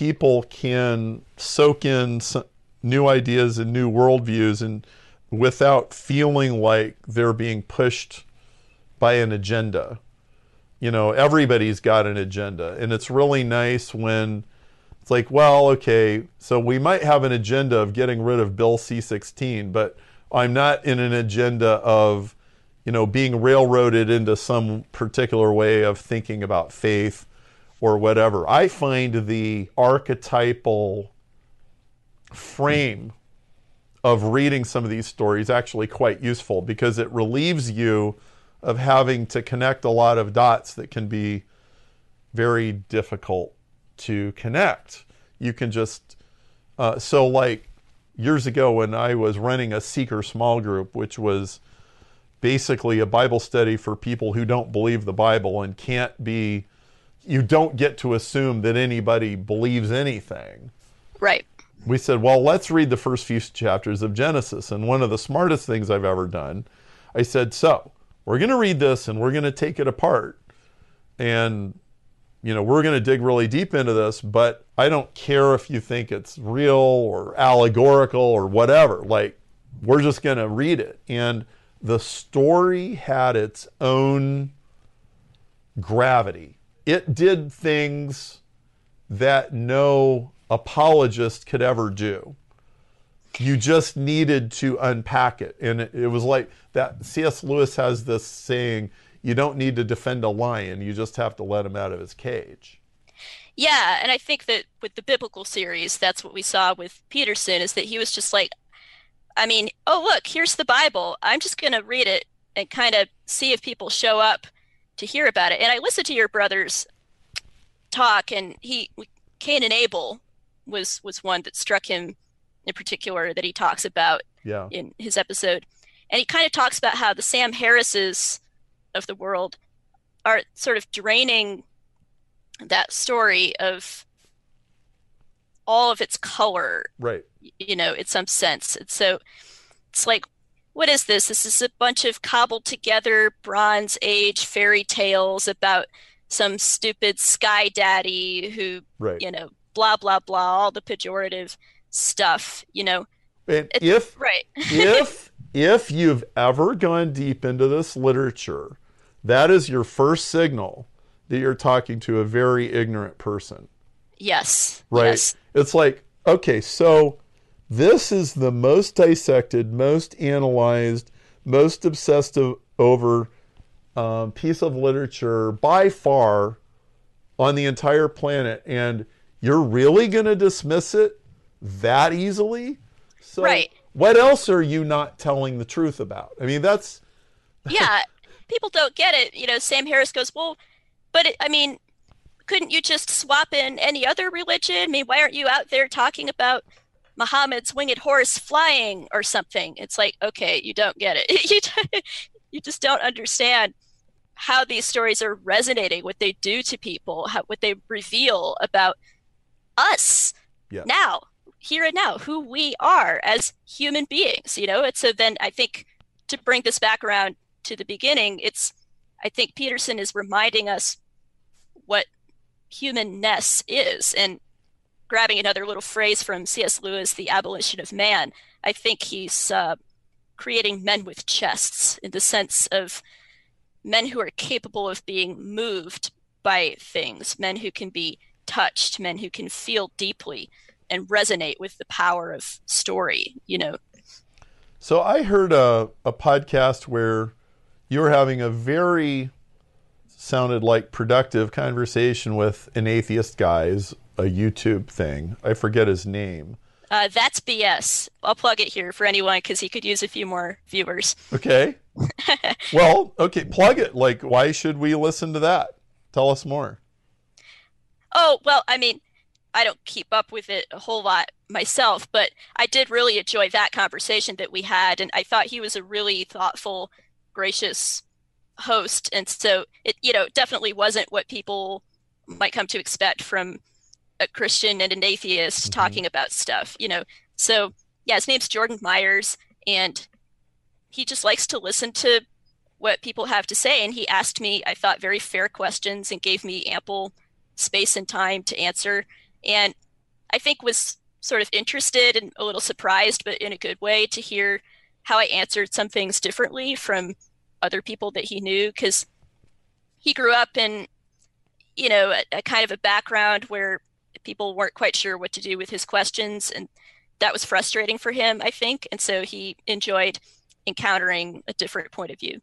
people can soak in new ideas and new worldviews and without feeling like they're being pushed by an agenda. You know, everybody's got an agenda. And it's really nice when it's like, well, okay, so we might have an agenda of getting rid of Bill C 16, but I'm not in an agenda of, you know, being railroaded into some particular way of thinking about faith or whatever. I find the archetypal frame of reading some of these stories actually quite useful because it relieves you of having to connect a lot of dots that can be very difficult to connect. You can just, uh, so like years ago when I was running a seeker small group, which was basically a Bible study for people who don't believe the Bible and can't be you don't get to assume that anybody believes anything. Right. We said, well, let's read the first few chapters of Genesis. And one of the smartest things I've ever done, I said, so we're going to read this and we're going to take it apart. And, you know, we're going to dig really deep into this, but I don't care if you think it's real or allegorical or whatever. Like, we're just going to read it. And the story had its own gravity it did things that no apologist could ever do. You just needed to unpack it. And it, was like that C.S. Lewis has this saying you don't need to defend a lion, you just have to let him out of his cage. Yeah, and I think that with the biblical series, that's what we saw with Peterson is that he was just like, I mean, oh, look, here's the Bible. I'm just going to read it and kind of see if people show up to hear about it. And I listened to your brother's talk, and he Cain and Abel was was one that struck him in particular that he talks about yeah. in his episode, and he kind of talks about how the Sam Harrises of the world are sort of draining that story of all of its color, right? You know, in some sense, and so it's like what is this? This is a bunch of cobbled together Bronze Age fairy tales about some stupid sky daddy who, right. you know, blah, blah, blah, all the pejorative stuff, you know. And if, right. if, if you've ever gone deep into this literature, that is your first signal that you're talking to a very ignorant person. Yes. Right. Yes. It's like Okay, so this is the most dissected, most analyzed, most obsessive over um, piece of literature by far on the entire planet, and you're really going to dismiss it that easily? So, Right. What else are you not telling the truth about? I mean, that's yeah, people don't get it. You know, Sam Harris goes, well, but it, I mean, couldn't you just swap in any other religion? I mean, why aren't you out there talking about Muhammad's winged horse flying or something? It's like, okay, you don't get it. you, you just don't understand how these stories are resonating, what they do to people, how, what they reveal about us Yeah. now, here and now, who we are as human beings. You know, and so then I think to bring this back around to the beginning, it's I think Peterson is reminding us what humanness is, and grabbing another little phrase from C.S. Lewis, "The Abolition of Man." I think he's uh, creating men with chests in the sense of men who are capable of being moved by things, men who can be touched, men who can feel deeply and resonate with the power of story. You know, So I heard a, a podcast where you were having a very sounded like productive conversation with an atheist guy's a YouTube thing. I forget his name. uh, that's BS. I'll plug it here for anyone because he could use a few more viewers. Okay. well, okay, plug it. Like, why should we listen to that? Tell us more. Oh, well, I mean, I don't keep up with it a whole lot myself, but I did really enjoy that conversation that we had, and I thought he was a really thoughtful, gracious host, and so it, you know, definitely wasn't what people might come to expect from a Christian and an atheist Mhm. talking about stuff, you know. So, yeah, his name's Jordan Myers, and he just likes to listen to what people have to say, and he asked me, I thought, very fair questions and gave me ample space and time to answer and i think was sort of interested and a little surprised but in a good way to hear how i answered some things differently from other people that he knew because he grew up in you know a, a kind of a background where people weren't quite sure what to do with his questions and that was frustrating for him i think and so he enjoyed encountering a different point of view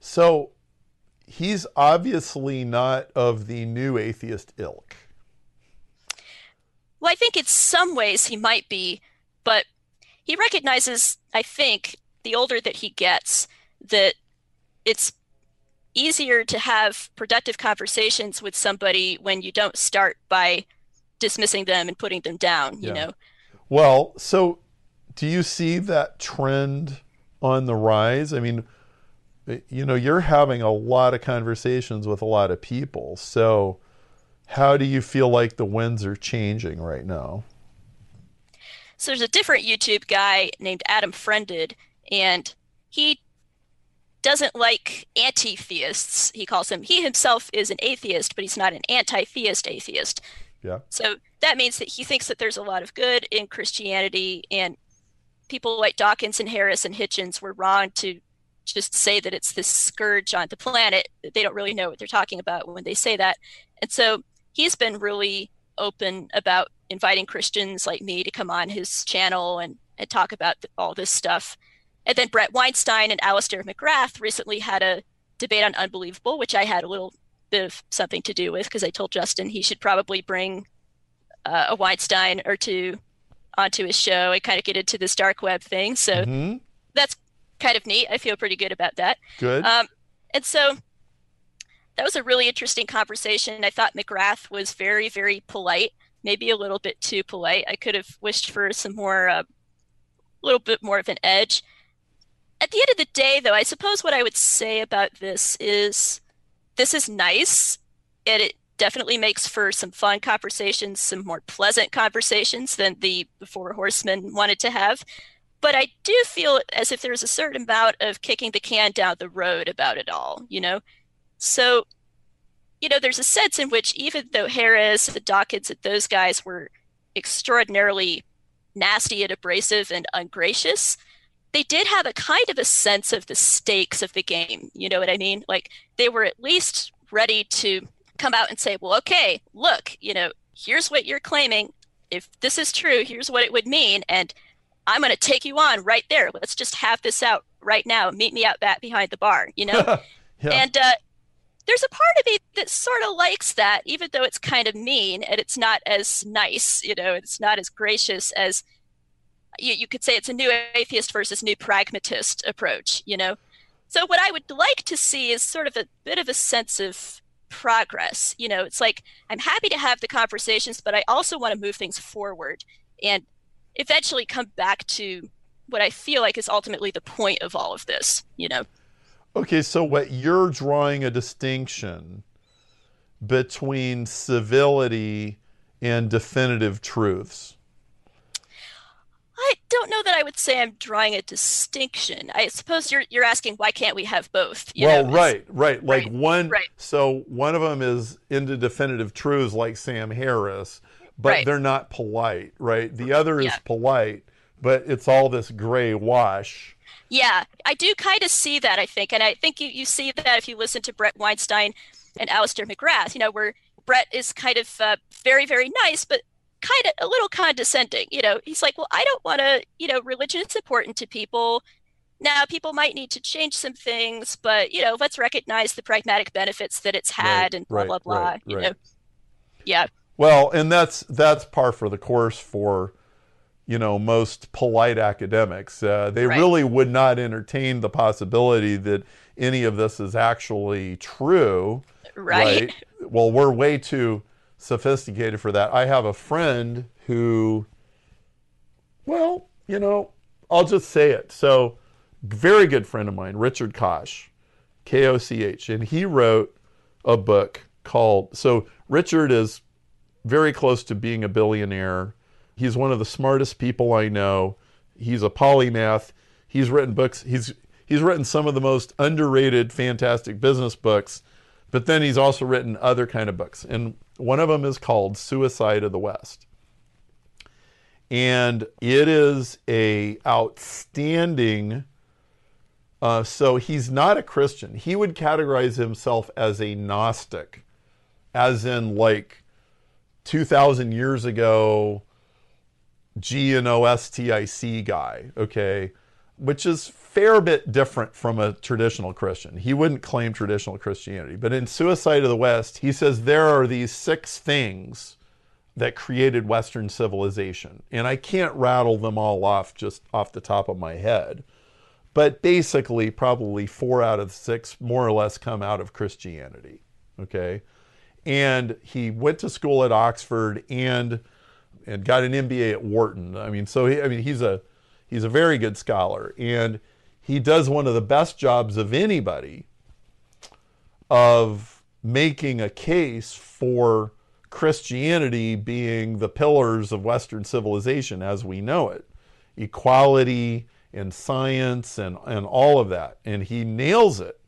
So he's obviously not of the new atheist ilk. Well, I think in some ways he might be, but he recognizes, I think, the older that he gets, that it's easier to have productive conversations with somebody when you don't start by dismissing them and putting them down, you Yeah. know? Well, so do you see that trend on the rise? I mean, eh, you know, you're having a lot of conversations with a lot of people. So, how do you feel like the winds are changing right now? So there's a different YouTube guy named Adam Friended, and he doesn't like anti-theists. He calls him. He himself is an atheist, but he's not an anti-theist atheist. Yeah. So that means that he thinks that there's a lot of good in Christianity, and people like Dawkins and Harris and Hitchens were wrong to just say that it's this scourge on the planet. They don't really know what they're talking about when they say that. And so he's been really open about inviting Christians like me to come on his channel and, and talk about all this stuff. And then Bret Weinstein and Alister McGrath recently had a debate on Unbelievable, which I had a little bit of something to do with because I told Justin he should probably bring uh, a Weinstein or two onto his show and kind of get into this dark web thing. So hmm that's kind of neat. I feel pretty good about that. Good. Um, and so that was a really interesting conversation. I thought McGrath was very, very polite, maybe a little bit too polite. I could have wished for some more, a uh, little bit more of an edge. At the end of the day, though, I suppose what I would say about this is this is nice, and it definitely makes for some fun conversations, some more pleasant conversations than the Four Horsemen wanted to have. But I do feel as if there's a certain amount of kicking the can down the road about it all, you know? So, you know, there's a sense in which even though Harris, the Dawkins, and those guys were extraordinarily nasty and abrasive and ungracious, they did have a kind of a sense of the stakes of the game. You know what I mean? Like they were at least ready to come out and say, well, okay, look, you know, here's what you're claiming. if this is true, here's what it would mean. And I'm going to take you on right there. Let's just have this out right now. Meet me out back behind the bar, you know? yeah. And uh, there's a part of me that sort of likes that, even though it's kind of mean and it's not as nice, you know, it's not as gracious as you, you could say it's a new atheist versus new pragmatist approach, you know? So what I would like to see is sort of a bit of a sense of progress. You know, it's like I'm happy to have the conversations, but I also want to move things forward and eventually come back to what I feel like is ultimately the point of all of this, you know. Okay, so what you're drawing a distinction between civility and definitive truths. I don't know that I would say I'm drawing a distinction. I suppose you're you're asking why can't we have both? well, know? right, right. Like right, one. Right. So one of them is into definitive truths, like Sam Harris, but right. they're not polite, right? The other is yeah. polite, but it's all this gray wash. Yeah, I do kind of see that. I think, and I think you you see that if you listen to Bret Weinstein and Alister McGrath, you know, where Bret is kind of uh, very very nice, but kind of a little condescending. You know, he's like, well, I don't want to, you know, religion is important to people. Now, people might need to change some things, but, you know, let's recognize the pragmatic benefits that it's had right, and blah, right, blah, blah. Right, you know, yeah. Well, and that's that's par for the course for, you know, most polite academics. Uh, they really would not entertain the possibility that any of this is actually true. Right. Well, we're way too sophisticated for that. I have a friend who, well, you know, I'll just say it. So, very good friend of mine, Richard Koch, K O C H, and he wrote a book called. So, Richard is very close to being a billionaire. He's one of the smartest people I know. He's a polymath. He's written books. He's he's written some of the most underrated, fantastic business books but then he's also written other kind of books. And one of them is called Suicide of the West. And it is a outstanding uh, so he's not a Christian. He would categorize himself as a Gnostic, as in like 2,000 years ago, G N O S T I C guy, okay? Which is fair bit different from a traditional Christian. He wouldn't claim traditional Christianity. But in Suicide of the West, he says there are these six things that created Western civilization. And I can't rattle them all off just off the top of my head. But basically, probably four out of six more or less come out of Christianity. Okay. And he went to school at Oxford and and got an MBA at Wharton. I mean, so he, I mean, he's a he's a very good scholar. And he does one of the best jobs of anybody of making a case for Christianity being the pillars of Western civilization as we know it equality and science and, and all of that. And he nails it.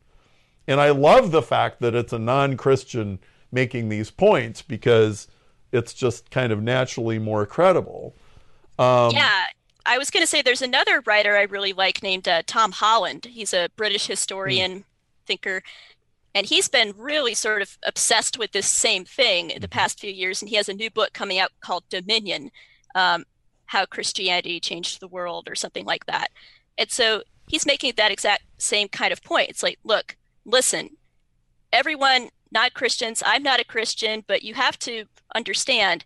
And I love the fact that it's a non Christian making these points because it's just kind of naturally more credible. Um, yeah, I was going to say there's another writer I really like named uh, Tom Holland. He's a British historian, mm. thinker, and he's been really sort of obsessed with this same thing in the hmm. past few years. And he has a new book coming out called Dominion um, How Christianity Changed the World, or something like that. And so he's making that exact same kind of point. It's like, look, listen, everyone, not Christians, I'm not a Christian, but you have to understand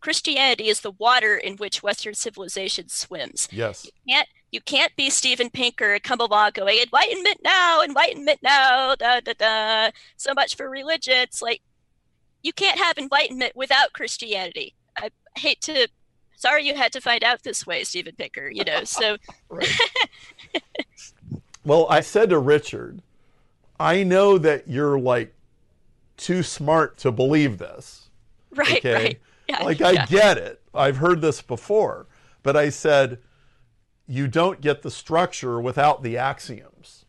Christianity is the water in which Western civilization swims. Yes. You can't you can't be Steven Pinker come along going enlightenment now, enlightenment now, da da da. So much for religion. It's like you can't have enlightenment without Christianity. I hate to sorry you had to find out this way, Steven Pinker, you know. So Well, I said to Richard, I know that you're like too smart to believe this. Right, okay? right yeah, like I get it. I've heard this before, but I said you don't get the structure without the axioms.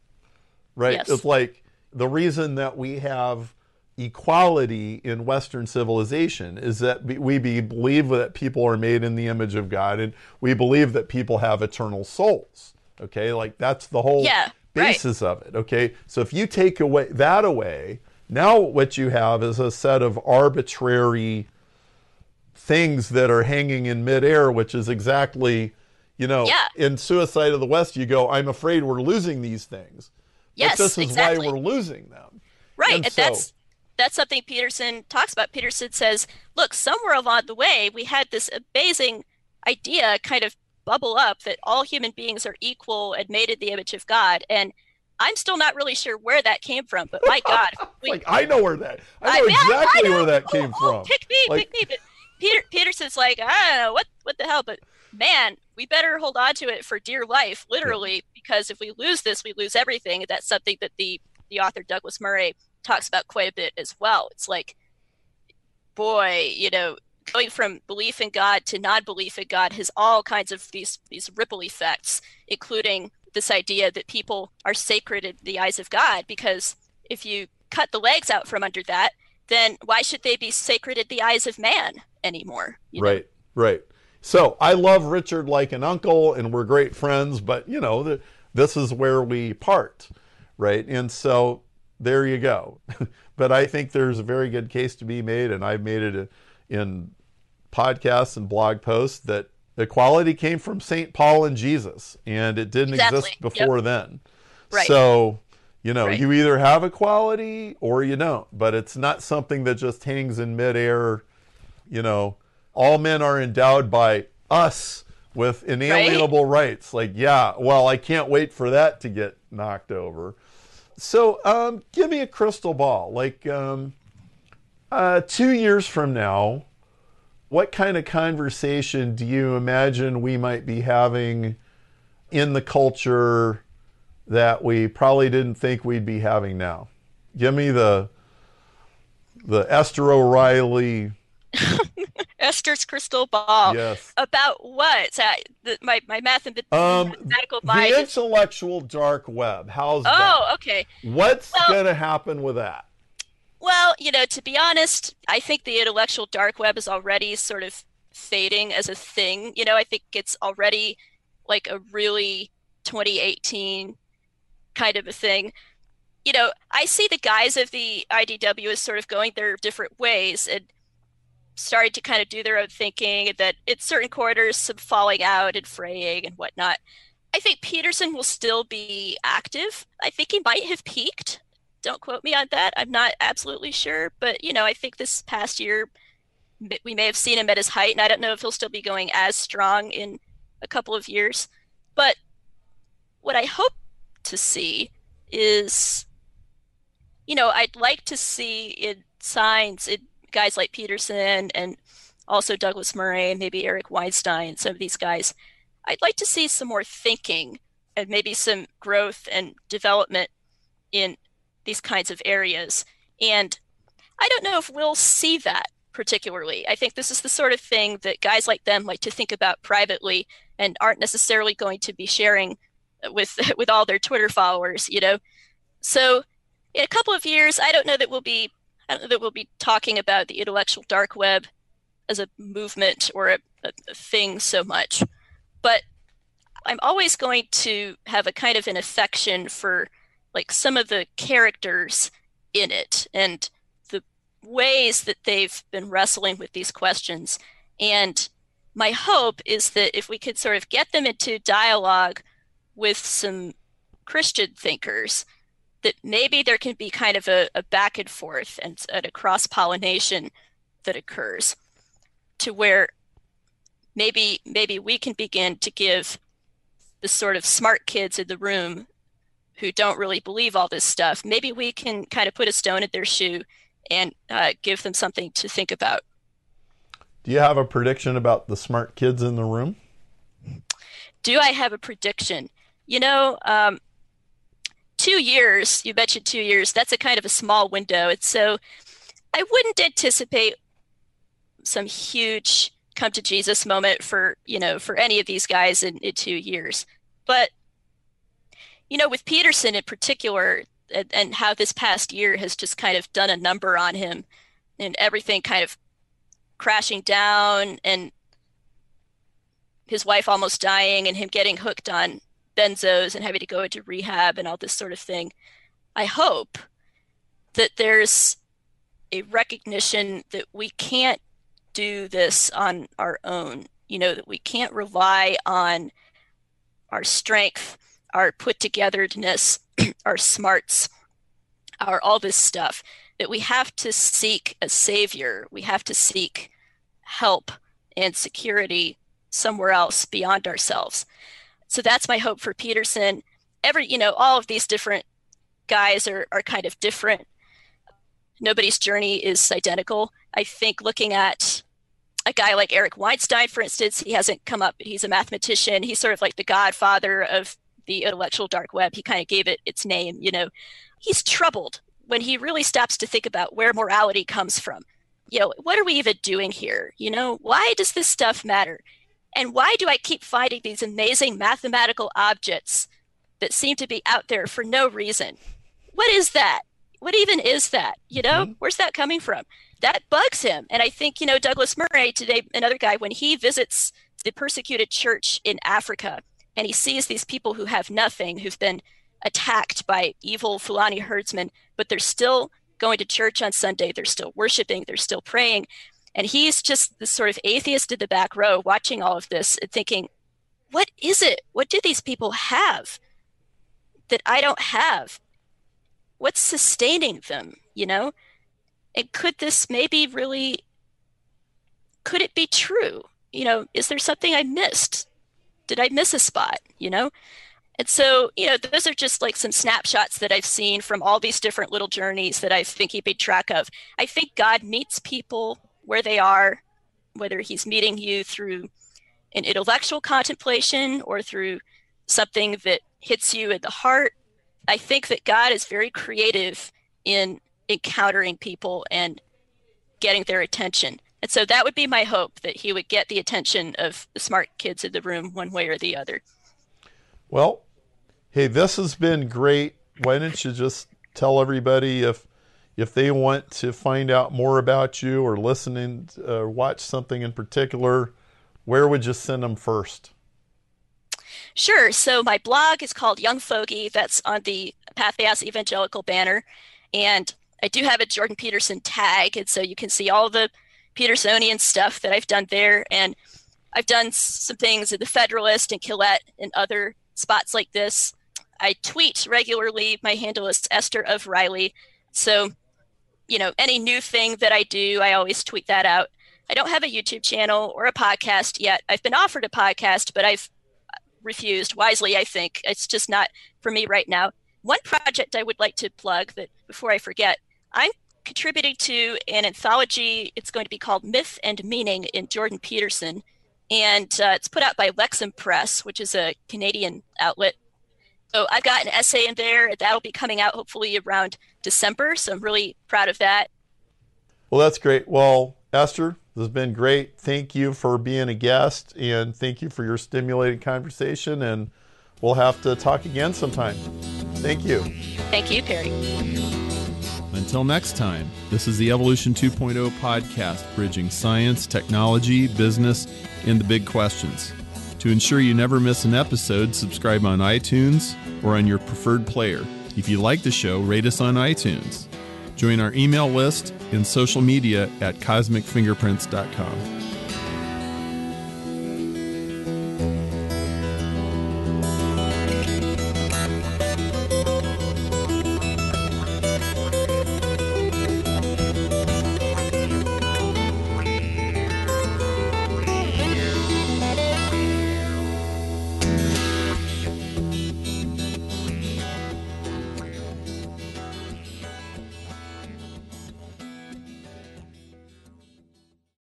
Right? Yes. It's like the reason that we have equality in Western civilization is that we believe that people are made in the image of God and we believe that people have eternal souls. Okay, like that's the whole yeah, basis right. of it. Okay, so if you take away that away, now what you have is a set of arbitrary things that are hanging in midair, which is exactly, you know, Yeah. in Suicide of the West, you go, I'm afraid we're losing these things. Yes, but this is exactly. why we're losing them. Right, And and, so- that's that's something Peterson talks about. Peterson says, "Look, somewhere along the way, we had this amazing idea kind of bubble up that all human beings are equal and made in the image of God." And I'm still not really sure where that came from, but my God, we, Like I know where that I know I- yeah, I exactly know. where that Oh, came oh, from. Pick me, Like- pick me. But Peter Peterson's like, I don't know what what the hell, but man, we better hold on to it for dear life, literally, because if we lose this, we lose everything. That's something that the the author Douglas Murray talks about quite a bit as well. It's like, boy, you know, going from belief in God to non-belief in God has all kinds of these these ripple effects, including this idea that people are sacred in the eyes of God. Because if you cut the legs out from under that, then why should they be sacred in the eyes of man anymore? you know? Right, right. So I love Richard like an uncle, and we're great friends. But you know, the, this is where we part, right? And so there you go. but I think there's a very good case to be made, and I've made it in podcasts and blog posts that equality came from Saint Paul and Jesus, and it didn't Exactly. exist before then. Right. So. You know, Right. you either have equality or you don't, but it's not something that just hangs in midair you know, all men are endowed by us with inalienable rights. Like, yeah, well, I can't wait for that to get knocked over. So, um, give me a crystal ball. Like, um, uh, two years from now, what kind of conversation do you imagine we might be having in the culture that we probably didn't think we'd be having now? Give me the the Esther O'Reilly. Esther's crystal ball. Yes. About what? So I- the, my my math and Um, mathematical the mind. is- intellectual dark web. How's oh, that? Oh, okay. What's Well- going to happen with that? Well, you know, to be honest, I think the intellectual dark web is already sort of fading as a thing. You know, I think it's already like a really 2018 kind of a thing. You know, I see the guys of the IDW as sort of going their different ways and starting to kind of do their own thinking, that in certain quarters, some falling out and fraying and whatnot. I think Peterson will still be active. I think he might have peaked. Don't quote me on that. I'm not absolutely sure, but you know, I think this past year we may have seen him at his height, and I don't know if he'll still be going as strong in a couple of years. But what I hope to see is, you know, I'd like to see in signs in guys like Peterson and also Douglas Murray maybe Eric Weinstein, some of these guys. I'd like to see some more thinking and maybe some growth and development in these kinds of areas. And I don't know if we'll see that particularly. I think this is the sort of thing that guys like them like to think about privately and aren't necessarily going to be sharing with with all their Twitter followers, you know. So in a couple of years, I don't know that we'll be Uh, that we'll be talking about the intellectual dark web as a movement or a, a, a thing so much. But I'm always going to have a kind of an affection for like some of the characters in it and the ways that they've been wrestling with these questions. And my hope is that if we could sort of get them into dialogue with some Christian thinkers, that maybe there can be kind of a, a back and forth and, and a cross pollination that occurs to where maybe maybe we can begin to give the sort of smart kids in the room who don't really believe all this stuff maybe we can kind of put a stone at their shoe and uh, give them something to think about Do you have a prediction about the smart kids in the room? do i have a prediction you know um, two years you mentioned two years that's a kind of a small window. And so i wouldn't anticipate some huge come to jesus moment for you know for any of these guys in, in two years. But you know with peterson in particular and, and how this past year has just kind of done a number on him and everything kind of crashing down and his wife almost dying and him getting hooked on benzos and having to go into rehab and all this sort of thing. I hope that there's a recognition that we can't do this on our own. You know, that we can't rely on our strength, our put togetherness, our smarts, our all this stuff, that we have to seek a savior. We have to seek help and security somewhere else beyond ourselves. So that's my hope for Peterson. Every, you know, all of these different guys are, are kind of different. Nobody's journey is identical. I think looking at a guy like Eric Weinstein, for instance, he hasn't come up, he's a mathematician. He's sort of like the godfather of the intellectual dark web. He kind of gave it its name, you know. He's troubled when he really stops to think about where morality comes from. You know, what are we even doing here? You know, why does this stuff matter? And why do I keep finding these amazing mathematical objects that seem to be out there for no reason? What is that? What even is that? You know, mm-hmm. where's that coming from? That bugs him. And I think, you know, Douglas Murray today, another guy, when he visits the persecuted church in Africa and he sees these people who have nothing, who've been attacked by evil Fulani herdsmen, but they're still going to church on Sunday, they're still worshiping, they're still praying. And he's just this sort of atheist in the back row watching all of this and thinking, what is it? What do these people have that I don't have? What's sustaining them, you know? And could this maybe really, could it be true? You know, is there something I missed? Did I miss a spot, you know? And so, you know, those are just like some snapshots that I've seen from all these different little journeys that I've been keeping track of. I think God meets people where they are, whether he's meeting you through an intellectual contemplation or through something that hits you in the heart. I think that God is very creative in encountering people and getting their attention. And so that would be my hope that he would get the attention of the smart kids in the room one way or the other. Well, hey, this has been great. Why don't you just tell everybody if if they want to find out more about you or listen and uh, watch something in particular, where would you send them first? Sure. So my blog is called Young Fogey. That's on the Patheos Evangelical banner. And I do have a Jordan Peterson tag. And so you can see all the Petersonian stuff that I've done there. And I've done some things at the Federalist and Quillette and other spots like this. I tweet regularly. My handle is Esther O'Reilly. So you know, any new thing that I do, I always tweet that out. I don't have a YouTube channel or a podcast yet. I've been offered a podcast, but I've refused wisely, I think. It's just not for me right now. One project I would like to plug that before I forget, I'm contributing to an anthology. It's going to be called Myth and Meaning in Jordan Peterson. And uh, it's put out by Lexham Press, which is a Canadian outlet. So I've got an essay in there that'll be coming out hopefully around December. So I'm really proud of that. Well, that's great. Well, Esther, this has been great. Thank you for being a guest and thank you for your stimulating conversation. And we'll have to talk again sometime. Thank you. Thank you, Perry. Until next time, this is the Evolution 2.0 podcast, bridging science, technology, business, and the big questions. To ensure you never miss an episode, subscribe on iTunes or on your preferred player. If you like the show, rate us on iTunes. Join our email list and social media at cosmicfingerprints.com.